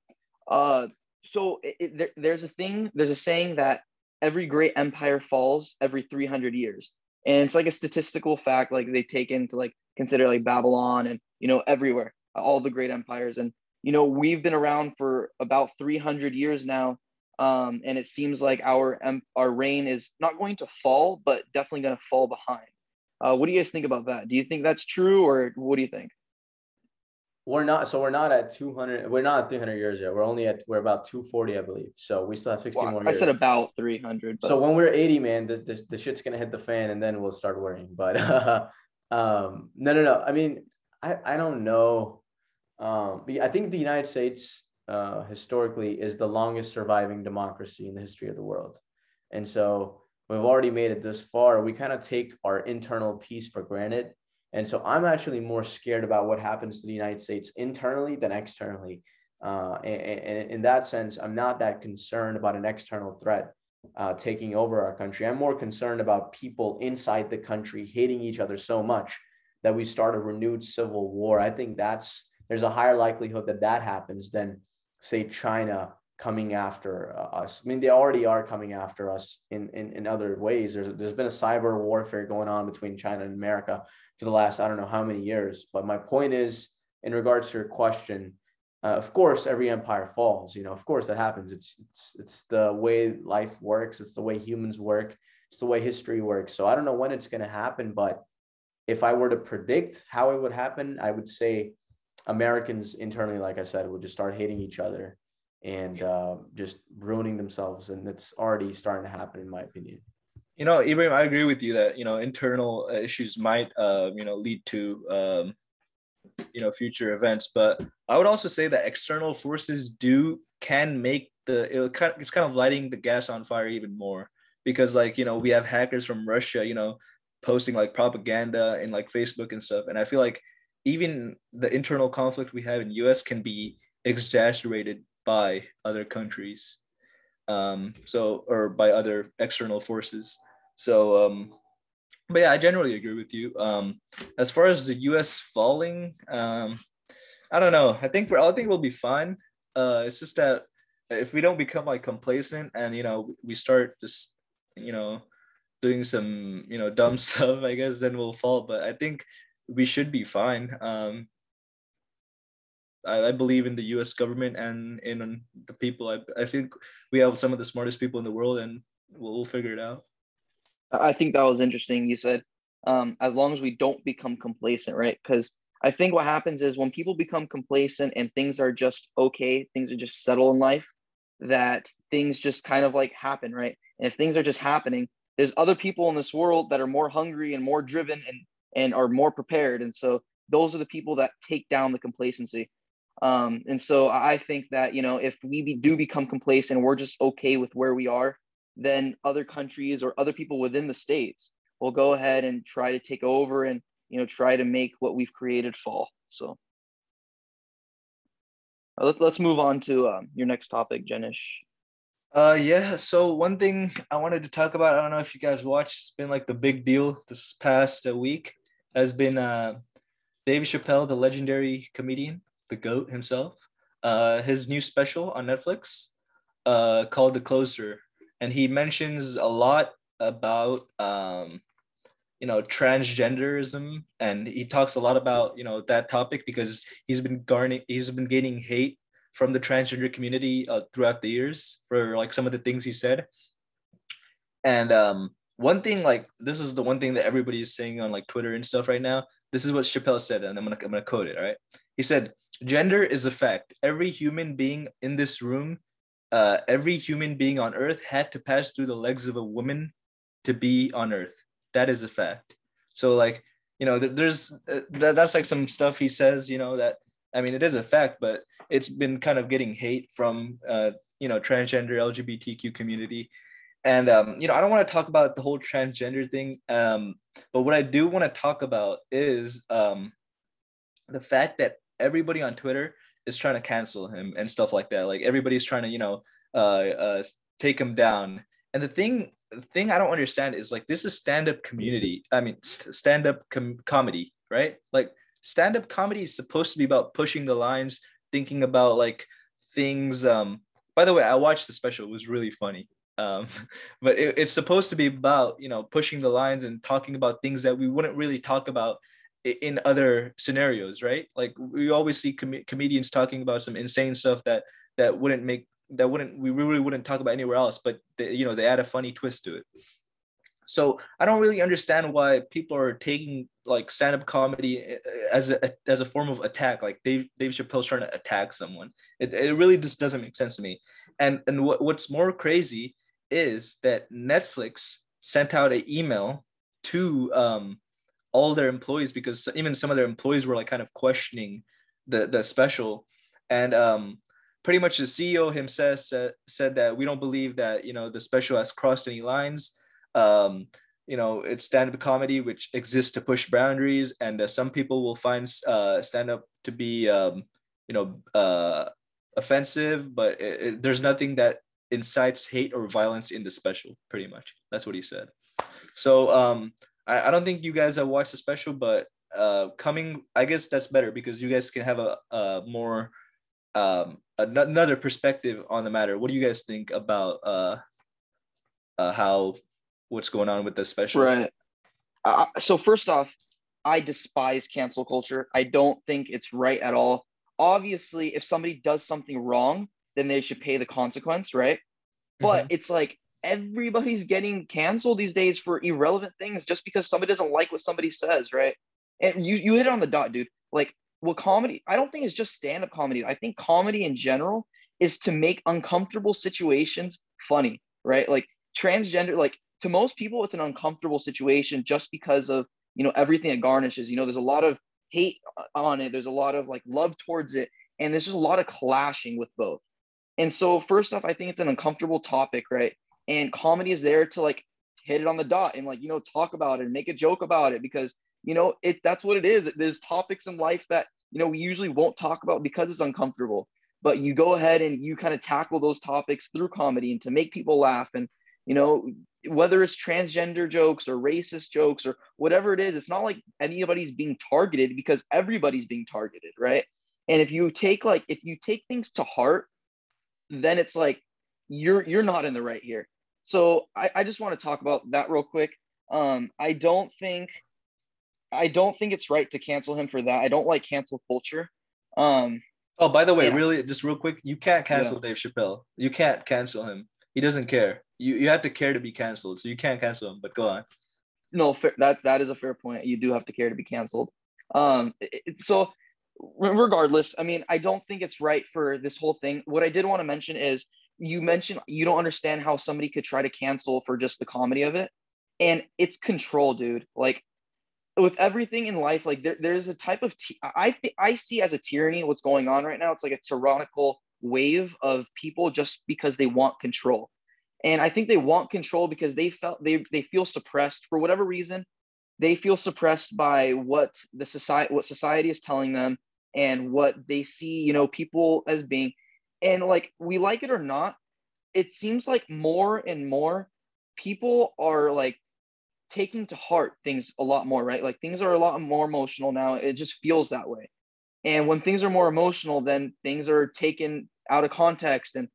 Uh so it, it, there, there's a thing there's a saying that every great empire falls every 300 years. And it's like a statistical fact like they take into like consider like babylon and you know everywhere all the great empires. And you know we've been around for about 300 years now um, and it seems like our our reign is not going to fall but definitely going to fall behind. Uh, what do you guys think about that? Do you think that's true or what do you think we're not so we're not at 200 we're not at 300 years yet. We're only at we're about 240 i believe. So we still have 60 well, more years. i said about 300 but... so when we're 80 man the, the, the, shit's gonna hit the fan and then we'll start worrying. But uh, um no no no. I mean i i don't know. Um i think the united states uh historically is the longest surviving democracy in the history of the world. And so we've already made it this far. We kind of take our internal peace for granted and so I'm actually more scared about what happens to the United States internally than externally. Uh, and, and, in that sense, I'm not that concerned about an external threat uh, taking over our country. I'm more concerned about people inside the country hating each other so much that we start a renewed civil war. I think that's there's a higher likelihood that that happens than, say, China coming after uh, us. I mean, they already are coming after us in, in, in other ways. There's, there's been a cyber warfare going on between China and America for the last I don't know how many years. But my point is, in regards to your question, uh, of course, every empire falls. You know, of course that happens. It's it's it's the way life works. It's the way humans work. It's the way history works. So I don't know when it's going to happen, but if I were to predict how it would happen, I would say Americans internally, like I said, would just start hating each other and uh, just ruining themselves, and it's already starting to happen, in my opinion. You know, Ibrahim, I agree with you that you know internal issues might uh, you know lead to um, you know future events, but I would also say that external forces do can make the it's kind of lighting the gas on fire even more because like you know we have hackers from Russia, you know, posting like propaganda in like Facebook and stuff, and I feel like even the internal conflict we have in U.S. can be exaggerated by other countries um, so or by other external forces. So um, but yeah, I generally agree with you. Um, as far as the U.S. falling, um, I don't know. I think we're. I think we'll be fine. Uh, it's just that if we don't become like complacent and you know we start just you know doing some you know dumb stuff, I guess then we'll fall. But I think we should be fine. Um, I, I believe in the U.S. government and in the people. I I think we have some of the smartest people in the world, and we'll, we'll figure it out. I think that was interesting. You said, um, as long as we don't become complacent, right? Because I think what happens is when people become complacent and things are just okay, things are just settle in life, that things just kind of like happen, right? And if things are just happening, there's other people in this world that are more hungry and more driven and and are more prepared. And so those are the people that take down the complacency. Um, and so I think that you know if we be, do become complacent, we're just okay with where we are, then other countries or other people within the states will go ahead and try to take over and you know try to make what we've created fall. So uh, let, let's move on to um, your next topic, Jenish. Uh yeah, so one thing I wanted to talk about, I don't know if you guys watched, it's been like the big deal this past uh, week has been uh Dave Chappelle, the legendary comedian, the GOAT himself. Uh his new special on Netflix uh called The Closer. And he mentions a lot about um you know transgenderism. And he talks a lot about you know that topic because he's been garning he's been gaining hate from the transgender community uh, throughout the years for like some of the things he said. And um one thing like this is the one thing that everybody is saying on like twitter and stuff right now. This is what chappelle said and i'm gonna i'm gonna quote it all right? He said gender is a fact. Every human being in this room uh, every human being on earth had to pass through the legs of a woman to be on earth. That is a fact. So like you know there's uh, that, that's like some stuff he says you know that i mean it is a fact but it's been kind of getting hate from uh, you know transgender lgbtq community. And um, you know i don't want to talk about the whole transgender thing um, but what i do want to talk about is um, the fact that everybody on twitter is trying to cancel him and stuff like that like everybody's trying to you know uh, uh, take him down and the thing the thing I don't understand is like this is stand-up community. I mean, st- stand-up com- comedy, right? Like stand-up comedy is supposed to be about pushing the lines, thinking about like things. Um, by the way, I watched the special; it was really funny. Um, but it, it's supposed to be about you know pushing the lines and talking about things that we wouldn't really talk about in other scenarios, right? Like we always see com- comedians talking about some insane stuff that that wouldn't make that wouldn't we really wouldn't talk about anywhere else but they, you know they add a funny twist to it. So i don't really understand why people are taking like stand-up comedy eh, as a as a form of attack like dave dave chappelle's trying to attack someone. It, it really just doesn't make sense to me. And and what, what's more crazy is that netflix sent out an email to um all their employees because even some of their employees were like kind of questioning the the special and um pretty much the CEO himself said, said that we don't believe that you know the special has crossed any lines. Um, you know, it's stand-up comedy which exists to push boundaries, and uh, some people will find uh, stand-up to be um, you know uh, offensive, but it, it, there's nothing that incites hate or violence in the special. Pretty much, that's what he said. So um, I, I don't think you guys have watched the special, but uh, coming, I guess that's better because you guys can have a, a more um, another perspective on the matter. What do you guys think about uh, uh, how what's going on with the special? Right. Uh, so first off, I despise cancel culture. I don't think it's right at all. Obviously, if somebody does something wrong, then they should pay the consequence, right? But mm-hmm. it's like everybody's getting canceled these days for irrelevant things just because somebody doesn't like what somebody says, right? And you you hit it on the dot, dude. Like well comedy i don't think it's just stand-up comedy. I think comedy in general is to make uncomfortable situations funny right? Like transgender like to most people it's an uncomfortable situation just because of you know everything it garnishes. You know there's a lot of hate on it. There's a lot of like love towards it. And there's just a lot of clashing with both. And so first off i think it's an uncomfortable topic right and comedy is there to like hit it on the dot and like you know talk about it and make a joke about it because you know it that's what it is there's topics in life that you know we usually won't talk about because it's uncomfortable but you go ahead and you kind of tackle those topics through comedy and to make people laugh and you know whether it's transgender jokes or racist jokes or whatever it is, it's not like anybody's being targeted because everybody's being targeted, right? And if you take like if you take things to heart, then it's like you're you're not in the right here. So I, I just want to talk about that real quick. Um, I don't think I don't think it's right to cancel him for that. I don't like cancel culture. Um, oh, by the way, yeah. really, just real quick, you can't cancel Dave Chappelle. You can't cancel him. He doesn't care. You you have to care to be canceled, so you can't cancel him. But go on. No, fair, that that is a fair point. You do have to care to be canceled. Um, it, so regardless, I mean, I don't think it's right for this whole thing. What I did want to mention is you mentioned you don't understand how somebody could try to cancel for just the comedy of it, and it's control, dude. Like with everything in life, like there, there's a type of t- I think I see as a tyranny what's going on right now. It's like a tyrannical wave of people just because they want control. And I think they want control because they felt they they feel suppressed for whatever reason. They feel suppressed by what the society what society is telling them and what they see, you know, people as being. And like we like it or not, it seems like more and more people are like taking to heart things a lot more, right? Like things are a lot more emotional now. It just feels that way. And when things are more emotional, then things are taken out of context and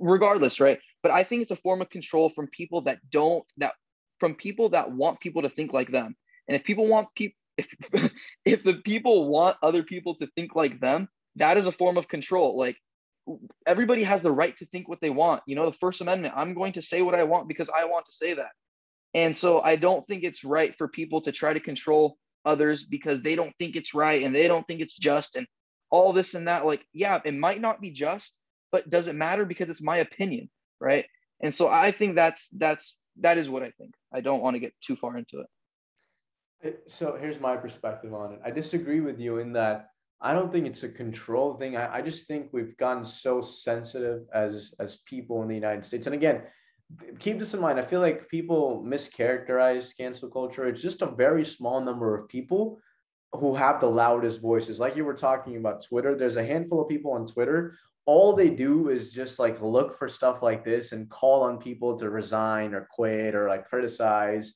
regardless, right? But I think it's a form of control from people that don't that from people that want people to think like them. And if people want people if if the people want other people to think like them, that is a form of control. Like everybody has the right to think what they want. You know, the First Amendment, I'm going to say what I want because I want to say that. And so I don't think it's right for people to try to control others because they don't think it's right and they don't think it's just and all this and that. Like, yeah, it might not be just, but does it matter because it's my opinion, right? And so I think that's that's that is what I think. I don't want to get too far into it. So here's my perspective on it. I disagree with you in that I don't think it's a control thing. I, I just think we've gotten so sensitive as as people in the United States. And again, keep this in mind. I feel like people mischaracterize cancel culture. It's just a very small number of people who have the loudest voices. Like you were talking about Twitter, there's a handful of people on Twitter. All they do is just like look for stuff like this and call on people to resign or quit or like criticize.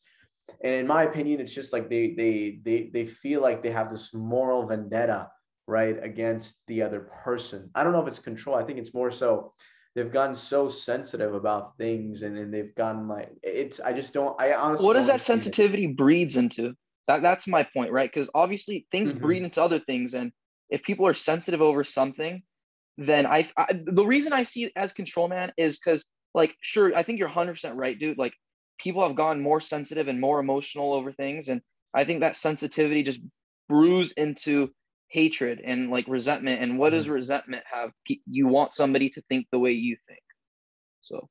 And in my opinion, it's just like they they they they feel like they have this moral vendetta right against the other person. I don't know if it's control. I think it's more so they've gotten so sensitive about things and, and they've gotten like it's I just don't I honestly what does that sensitivity it. breeds into? That that's my point, right? Because obviously things mm-hmm. breed into other things, and if people are sensitive over something, then I, I the reason I see it as control man is because like sure I think you're 100 percent right, dude. Like people have gotten more sensitive and more emotional over things, and I think that sensitivity just brews into hatred and like resentment and what does mm-hmm. resentment have you want somebody to think the way you think. So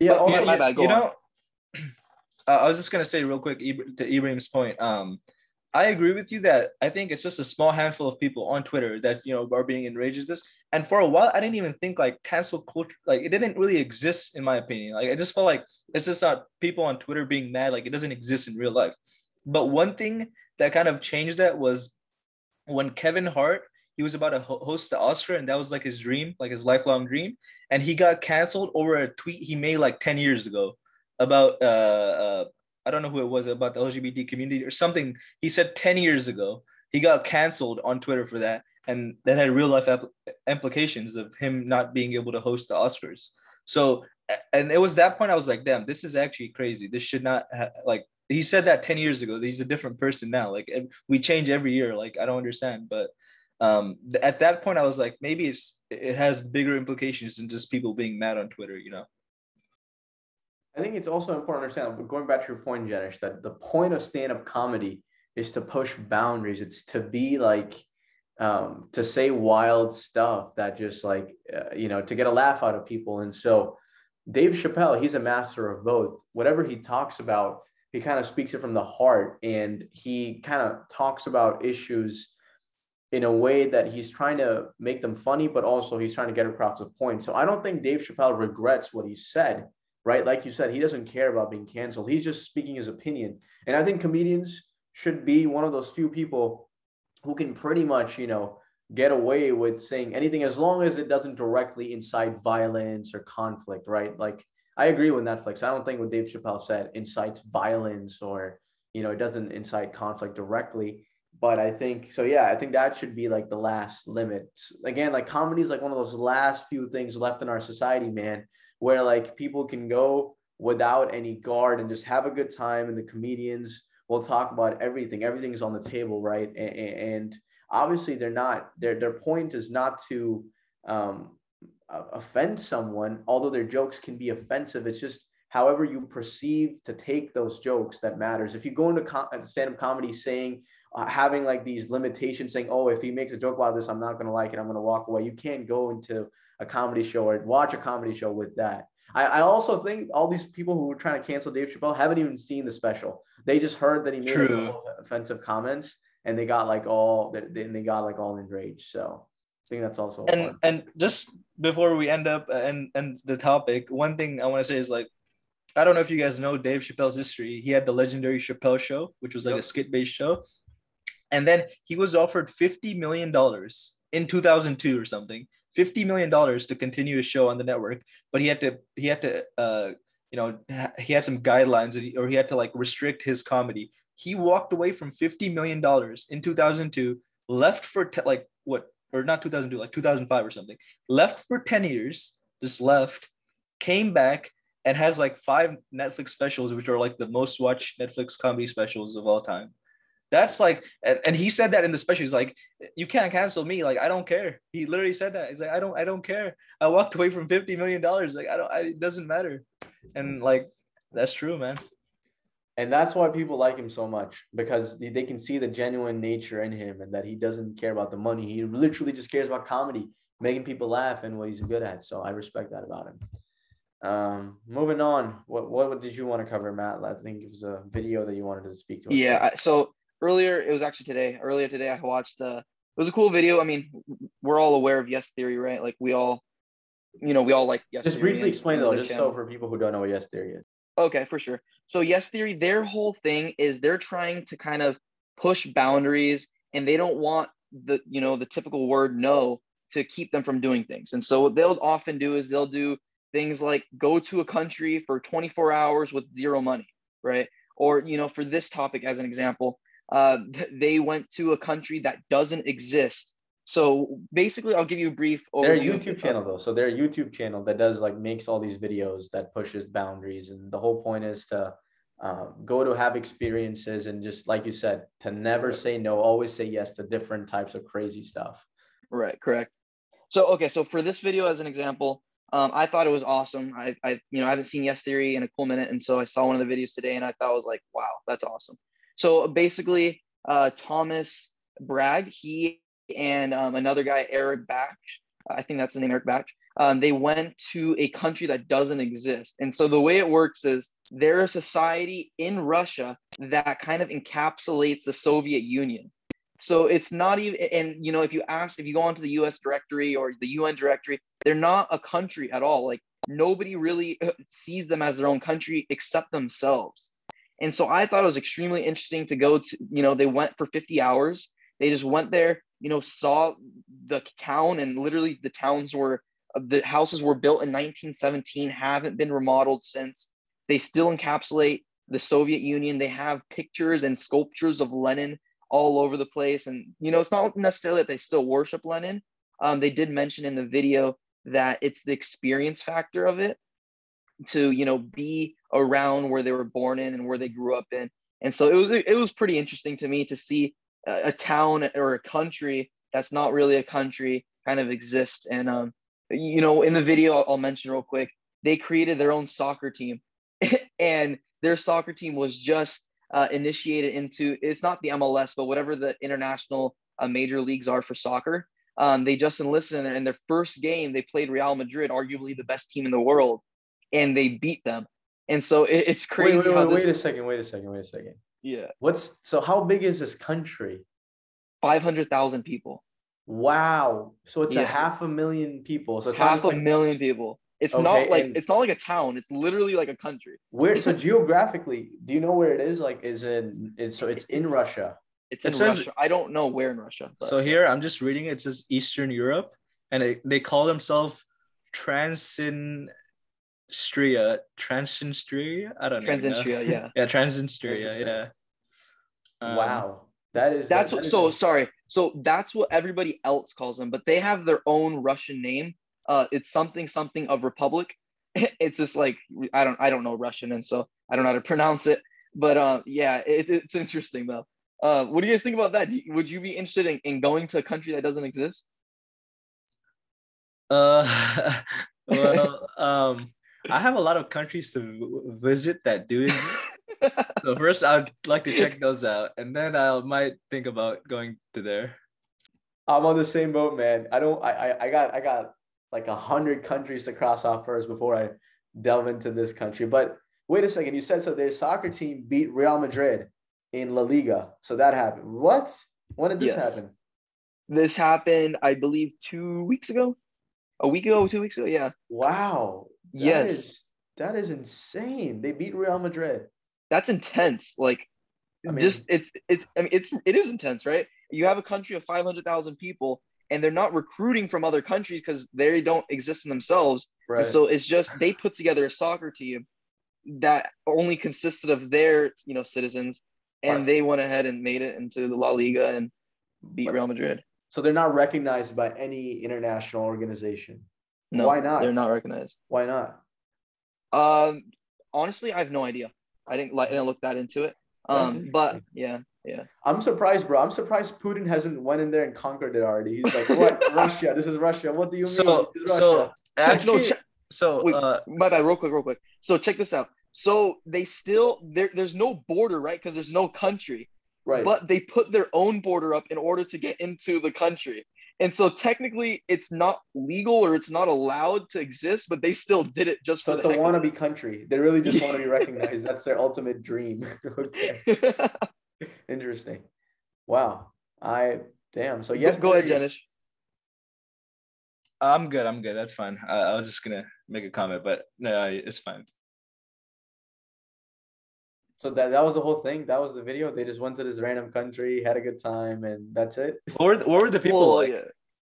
yeah also, my, my bad, you know uh, i was just going to say real quick to ibrahim's point um i agree with you that i think it's just a small handful of people on twitter that you know are being enraged at this. And for a while i didn't even think like cancel culture like it didn't really exist in my opinion. Like i just felt like it's just not people on twitter being mad like it doesn't exist in real life. But one thing that kind of changed that was when Kevin Hart he was about to host the Oscar and that was like his dream, like his lifelong dream, and he got canceled over a tweet he made like ten years ago about uh, uh I don't know who it was about the LGBT community or something. He said ten years ago he got canceled on Twitter for that, and that had real life implications of him not being able to host the Oscars. So, and it was that point I was like, damn, this is actually crazy. This should not ha- like he said that 10 years ago he's a different person now like we change every year like i don't understand but um at that point i was like maybe it's it has bigger implications than just people being mad on twitter you know? I think it's also important to understand but going back to your point jenish that the point of stand-up comedy is to push boundaries. It's to be like um to say wild stuff that just like uh, you know to get a laugh out of people. And so dave chappelle he's a master of both. Whatever he talks about he kind of speaks it from the heart and he kind of talks about issues in a way that he's trying to make them funny, but also he's trying to get across a point. So I don't think Dave Chappelle regrets what he said, right? Like you said, he doesn't care about being canceled. He's just speaking his opinion. And I think comedians should be one of those few people who can pretty much, you know, get away with saying anything as long as it doesn't directly incite violence or conflict, right? Like I agree with Netflix. I don't think what Dave Chappelle said incites violence or you know it doesn't incite conflict directly. But I think so. Yeah, I think that should be like the last limit. Again, like comedy is like one of those last few things left in our society, man, where like people can go without any guard and just have a good time, and the comedians will talk about everything. Everything's on the table, right? And, and obviously, they're not. Their their point is not to um, offend someone, although their jokes can be offensive. It's just however you perceive to take those jokes that matters. If you go into com- stand-up comedy saying uh, having like these limitations, saying, "Oh, if he makes a joke about this, I'm not going to like it. I'm going to walk away." You can't go into a comedy show or watch a comedy show with that. I, I also think all these people who were trying to cancel Dave Chappelle haven't even seen the special. They just heard that he made offensive comments and they got like all they, they got like all enraged. So I think that's also and and just before we end up and and the topic, one thing I want to say is like I don't know if you guys know Dave Chappelle's history. He had the legendary Chappelle Show, which was like yep. a skit based show, and then he was offered fifty million dollars in two thousand two or something. Fifty million dollars to continue his show on the network, but he had to he had to uh you know he had some guidelines or he had to like restrict his comedy. He walked away from fifty million dollars in two thousand two, left for like what or not 2002, like 2005 or something. Left for 10 years, just left, came back, and has like five Netflix specials, which are like the most watched Netflix comedy specials of all time. That's like, and, he said that in the special. He's like, you can't cancel me. Like, I don't care. He literally said that. He's like, I don't, I don't care. I walked away from $50 million. Like, I don't, I, it doesn't matter. And like, that's true, man and that's why people like him so much because they can see the genuine nature in him and that he doesn't care about the money. He literally just cares about comedy making people laugh and what he's good at. So i respect that about him. Um moving on what what did you want to cover matt? I think it was a video that you wanted to speak to yeah about. so earlier it was actually today earlier today i watched uh it was a cool video. I mean we're all aware of yes theory right? Like we all you know we all like yes just briefly explain though just channel. so for people who don't know what yes theory is. Okay, for sure. So yes theory, their whole thing is they're trying to kind of push boundaries and they don't want the, you know, the typical word no to keep them from doing things. And so what they'll often do is they'll do things like go to a country for 24 hours with zero money, right? Or, you know, for this topic as an example, uh, they went to a country that doesn't exist so basically, I'll give you a brief. Overview. Their YouTube channel though, so their YouTube channel that does like makes all these videos that pushes boundaries, and the whole point is to uh, go to have experiences and just like you said, to never say no, always say yes to different types of crazy stuff. Right. Correct. So okay, so for this video as an example, um, I thought it was awesome. I, I, you know, I haven't seen Yes Theory in a cool minute, and so I saw one of the videos today, and I thought I was like, wow, that's awesome. So basically, uh, Thomas Brag, he and um, another guy, Eric Bach. I think that's the name, Eric Bach. Um, they went to a country that doesn't exist. And so the way it works is they're a society in Russia that kind of encapsulates the Soviet Union. So it's not even, and you know, if you ask, if you go onto the US directory or the UN directory, they're not a country at all. Like nobody really uh, sees them as their own country except themselves. And so I thought it was extremely interesting to go to, you know, they went for 50 hours. They just went there, you know, saw the town and literally the towns were the houses were built in 1917, haven't been remodeled since. They still encapsulate the Soviet Union. They have pictures and sculptures of Lenin all over the place. And, you know, it's not necessarily that they still worship Lenin. Um, they did mention in the video that it's the experience factor of it to, you know, be around where they were born in and where they grew up in. And so it was, it was pretty interesting to me to see a, town or a country that's not really a country kind of exist. And um, you know, in the video, I'll, I'll mention real quick, they created their own soccer team, and their soccer team was just uh, initiated into. It's not the MLS, but whatever the international uh, major leagues are for soccer. Um, they just enlisted, and in their first game, they played Real Madrid, arguably the best team in the world, and they beat them. And so it, it's crazy. Wait, wait, wait, this... wait a second. Wait a second. Wait a second. Yeah. What's so? How big is this country? Five hundred thousand people. Wow. So it's yeah. a half a million people. So it's half a like... million people. It's okay, not like it's not like a town. It's literally like a country. Where so geographically, do you know where it is? Like, is it? Is so it's, it's in Russia. It's in it says, Russia. I don't know where in Russia. But. So here I'm just reading it. It says Eastern Europe, and it, they call themselves Transin Transnistria, Transnistria. I don't know. Transnistria, yeah. Yeah, Transnistria. 100%. Yeah. Um, wow, that is That's that what. is So a- sorry. So that's what everybody else calls them, but they have their own Russian name. Uh, it's something something of republic. it's just like I don't I don't know Russian, and so I don't know how to pronounce it. But uh, yeah, it, it's interesting though. Uh, what do you guys think about that? Do you- would you be interested in, in going to a country that doesn't exist? Uh, well, um, I have a lot of countries to visit that do exist. so first, I'd like to check those out, and then I might think about going to there. I'm on the same boat, man. I don't. I I, I got I got like a hundred countries to cross off first before I delve into this country. But wait a second, you said so. Their soccer team beat Real Madrid in La Liga, so that happened. What? When did this Yes. happen? This happened, I believe, two weeks ago, a week ago, two weeks ago. Yeah. Wow. That Yes. is- that is insane. They beat Real Madrid. That's intense. Like, I mean- just it's it's I mean it's it is intense, right? You have a country of five hundred thousand people, and they're not recruiting from other countries because they don't exist in themselves. And Right. So it's just they put together a soccer team that only consisted of their you know citizens, and Right. they went ahead and made it into the La Liga and beat Right. Real Madrid. so they're not recognized by any international organization. No, Why not? They're not recognized. Why not? Um, honestly, I have no idea. I didn't like I didn't look that into it. Um, but yeah, yeah. I'm surprised, bro. I'm surprised Putin hasn't went in there and conquered it already. He's like, what? Russia. This is Russia. What do you mean? So, This so Russia." no, actually, check- so Wait, uh, my bad. Real quick, real quick. So check this out. So they still there. There's no border, right? Because there's no country. right. But they put their own border up in order to get into the country. And so technically, it's not legal or it's not allowed to exist, but they still did it just so for it's a the heck of wannabe country. They really just want to be recognized. That's their ultimate dream. okay. Interesting. Wow. I damn. So yes. go ahead, Jenish. I'm good. I'm good. That's fine. I, I was just gonna make a comment, but no, it's fine. So that, that was the whole thing. That was the video. They just went to this random country, had a good time, and that's it. What were, what were the people Well, like? yeah.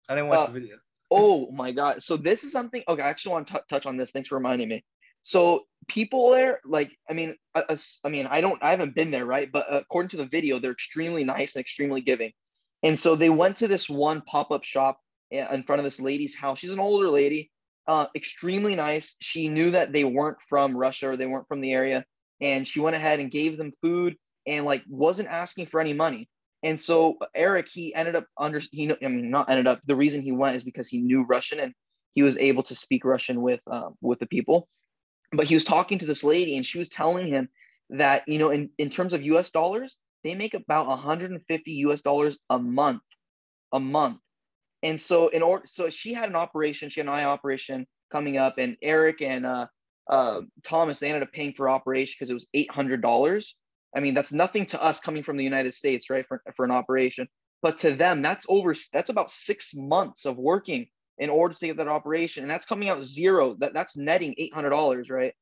I didn't watch Uh, the video. Oh my god! So this is something. Okay, I actually want to touch on this. Thanks for reminding me. So people there, like, I mean, I mean, I don't, I haven't been there, right? But according to the video, they're extremely nice and extremely giving. And so they went to this one pop-up shop in front of this lady's house. She's an older lady, uh, extremely nice. She knew that they weren't from Russia or they weren't from the area, and she went ahead and gave them food and like wasn't asking for any money. And so Eric, he ended up under he I mean not ended up. The reason he went is because he knew Russian and he was able to speak Russian with um, with the people. But he was talking to this lady and she was telling him that you know in in terms of U.S. dollars, they make about 150 U.S. dollars a month, a month. And so in order, so she had an operation, she had an eye operation coming up, and Eric and uh, uh, Thomas they ended up paying for operation because it was eight hundred dollars. I mean, that's nothing to us coming from the United States, right? For, for an operation. But to them, that's over, that's about six months of working in order to get that operation. And that's coming out zero. That, that's netting $800, right?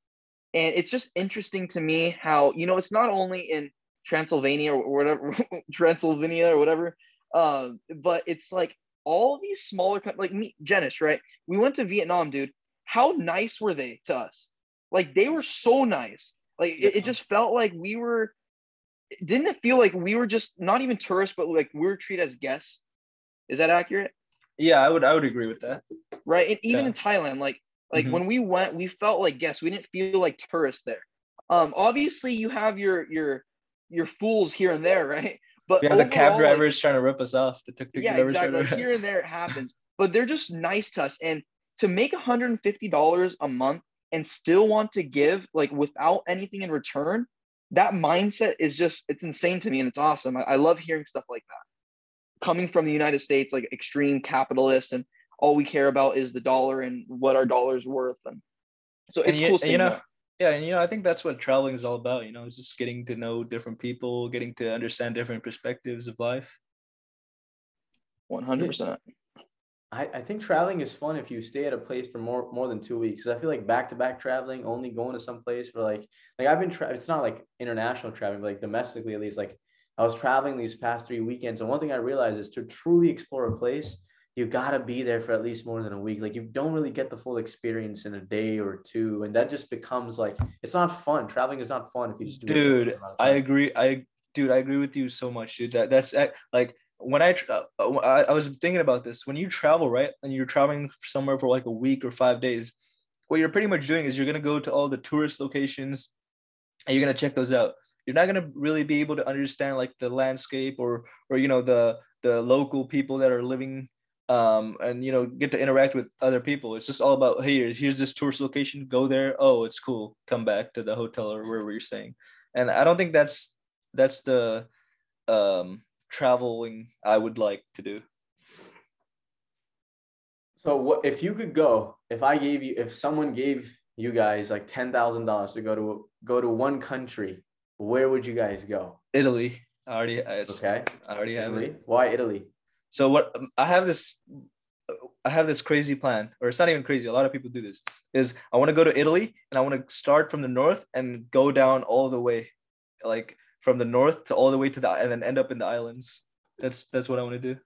And it's just interesting to me how, you know, it's not only in Transylvania or whatever, Transylvania or whatever, um, but it's like all these smaller, like me, Jenish, right? We went to Vietnam, dude. How nice were they to us? Like they were so nice. Like it, Yeah. it just felt like we were didn't it feel like we were just not even tourists, but like we were treated as guests? Is that accurate? Yeah, I would I would agree with that. Right. And even Yeah. in Thailand, like like Mhm. when we went, we felt like guests. We didn't feel like tourists there. Um, obviously you have your your your fools here and there, right? But yeah, the cab overall, like, drivers trying to rip us off. The tuk tuk yeah, drivers exactly. Like, here and there it happens, but they're just nice to us. And to make $150 a month and still want to give like without anything in return, that mindset is just it's insane to me and it's awesome. I, I love hearing stuff like that. Coming from the United States, like extreme capitalists, and all we care about is the dollar and what our dollar's worth. And so And it's you- cool you know, that. yeah, and you know, I think that's what traveling is all about. You know, it's just getting to know different people, getting to understand different perspectives of life. 100%. I, I think traveling is fun if you stay at a place for more more than two weeks. I feel like back to back traveling, only going to some place for like like I've been tra- it's not like international traveling, but like domestically at least. Like I was traveling these past three weekends, and one thing I realized is to truly explore a place, you gotta be there for at least more than a week. Like you don't really get the full experience in a day or two, and that just becomes like it's not fun. Traveling is not fun if you just do. dude i agree i dude i agree with you so much dude that that's like when i uh, uh, I, was thinking about this when you travel right and you're traveling somewhere for like a week or five days what you're pretty much doing is you're going to go to all the tourist locations and you're going to check those out. You're not going to really be able to understand like the landscape or or you know the the local people that are living um and you know get to interact with other people. It's just all about hey here's this tourist location go there. Oh it's cool. Come back to the hotel or wherever you're staying. And i don't think that's that's the um traveling i would like to do So what if you could go? If I gave you, if someone gave you guys like ten thousand dollars to go to go to one country, where would you guys go? italy i already I, Okay, I already have Italy. it Why Italy? so what um, i have this i have this crazy plan or it's not even crazy a lot of people do this is i want to go to italy and i want to start from the north and go down all the way like from the north to all the way to the and then end up in the islands that's that's what i want to do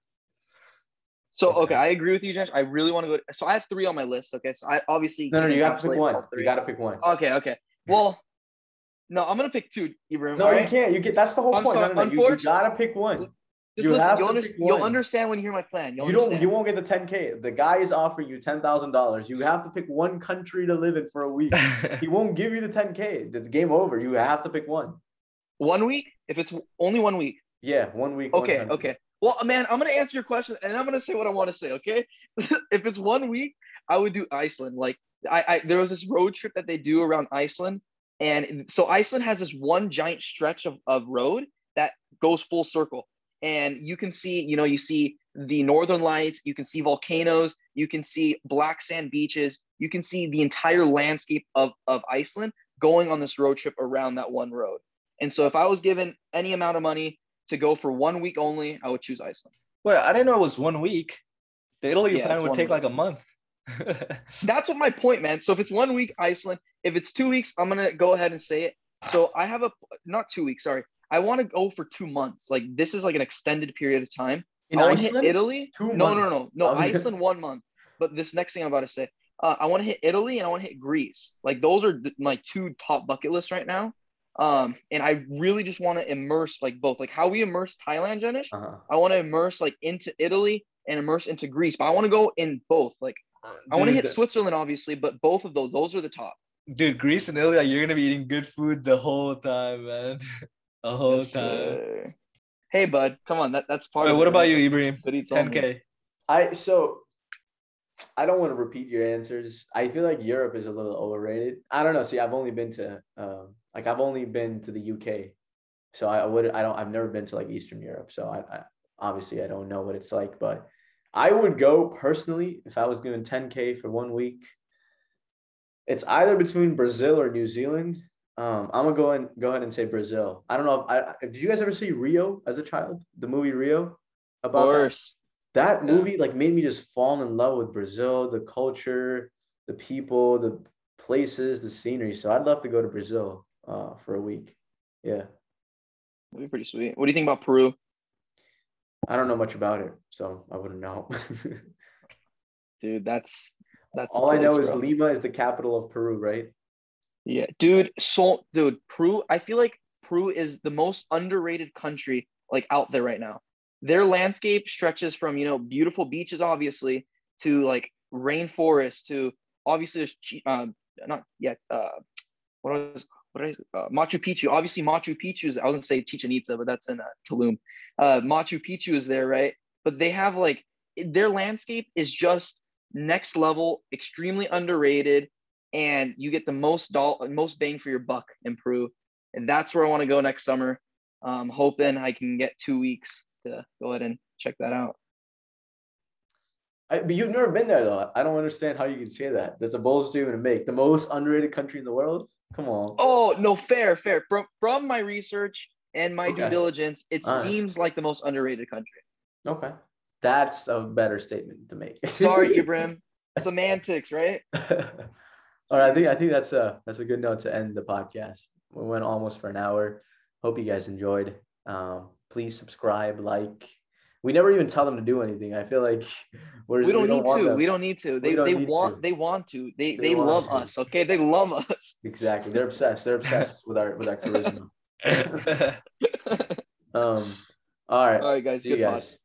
So Okay. okay, I agree with you, Josh. I really want to go. So I have three on my list. Okay, so I obviously No, no, you have to pick one. You got to pick one. Okay, okay. Well, no, I'm gonna pick two, Ibrahim. No, all you can't. You get. That's the whole I'm point. sorry, no, no, no. You, you unfortunately- gotta pick one. Just you listen. have You'll, under- you'll understand when you hear my plan. You'll You don't. understand. You won't get the 10k. The guy is offering you ten thousand dollars. You have to pick one country to live in for a week. he won't give you the 10k. It's game over. You have to pick one. One week? If it's only one week. Yeah, one week. Okay, country. okay. Well, man, I'm gonna answer your question, and I'm gonna say what I want to say. Okay, if it's one week, I would do Iceland. Like, I, I there was this road trip that they do around Iceland, and so Iceland has this one giant stretch of, of road that goes full circle, and you can see, you know, you see the northern lights, you can see volcanoes, you can see black sand beaches, you can see the entire landscape of of Iceland going on this road trip around that one road. And so, if I was given any amount of money to go for one week only, I would choose Iceland. Wait, I didn't know it was one week. The Italy Yeah, plan would take week. like a month. That's what my point, man. So if it's one week, Iceland. If it's two weeks, I'm gonna go ahead and say it. So I have a not two weeks, sorry. I want to go for two months. Like this is like an extended period of time. In I want to hit Iceland? Italy. Two no, no, months. no, no. Gonna- Iceland one month. But this next thing I'm about to say, uh, I want to hit Italy and I want to hit Greece. Like those are th- my two top bucket lists right now. Um, and I really just want to immerse like both, like how we immerse Thailand, Jenish. Uh-huh. I want to immerse like into Italy and immerse into Greece, but I want to go in both. Like I want to Dude, hit Switzerland, obviously, but both of those, those are the top. Dude, Greece and Italy, like, you're gonna be eating good food the whole time, man. the whole Yes, time. sir. Hey, bud, come on, that, that's part Wait, of what it, about right? you, Ibrahim? Good eats 10k. I so I don't want to repeat your answers. I feel like Europe is a little overrated. I don't know. See, I've only been to um like I've only been to the UK. So I would I don't I've never been to like Eastern Europe. So I, I obviously I don't know what it's like, but I would go personally if I was given 10k for one week. It's either between Brazil or New Zealand. Um, I'm gonna go and go ahead and say Brazil. I don't know. If, I, did you guys ever see Rio as a child? The movie Rio Of about that? course. that Yeah. movie like made me just fall in love with Brazil, the culture, the people, the places, the scenery. So I'd love to go to Brazil uh, for a week. Yeah, That'd be pretty sweet. What do you think about Peru? I don't know much about it, so I wouldn't know. Dude, that's that's All I know place, is bro. Lima is the capital of Peru, right? Yeah, dude. So, dude, Peru. I feel like Peru is the most underrated country like out there right now. Their landscape stretches from you know beautiful beaches, obviously, to like rainforest, to obviously there's um not yet uh what was what is uh, Machu Picchu. Obviously, Machu Picchu is I was gonna say Chichen Itza, but that's in uh, Tulum. Uh, Machu Picchu is there, right? But they have like their landscape is just next level, extremely underrated and you get the most doll most bang for your buck in Peru. And that's where I want to go next summer. Um, hoping I can get two weeks to go ahead and check that out. I, but you've never been there though. I don't understand how you can say that. That's a bold statement to make. The most underrated country in the world. Come on. Oh no, fair, fair. From from my research and my due diligence, it right. seems like the most underrated country. Okay, that's a better statement to make. Sorry, Ibrahim. Semantics, right? All right, I think I think that's a that's a good note to end the podcast. We went almost for an hour. Hope you guys enjoyed. Um, please subscribe, like, we never even tell them to do anything. I feel like we're, we don't need want to. them- We don't need to. They don't they need want to. they want to. They They they, love to. us. Okay, they love us. Exactly. They're obsessed. They're obsessed with our with our charisma. Um. All right. All right, guys. See you Good pod. guys.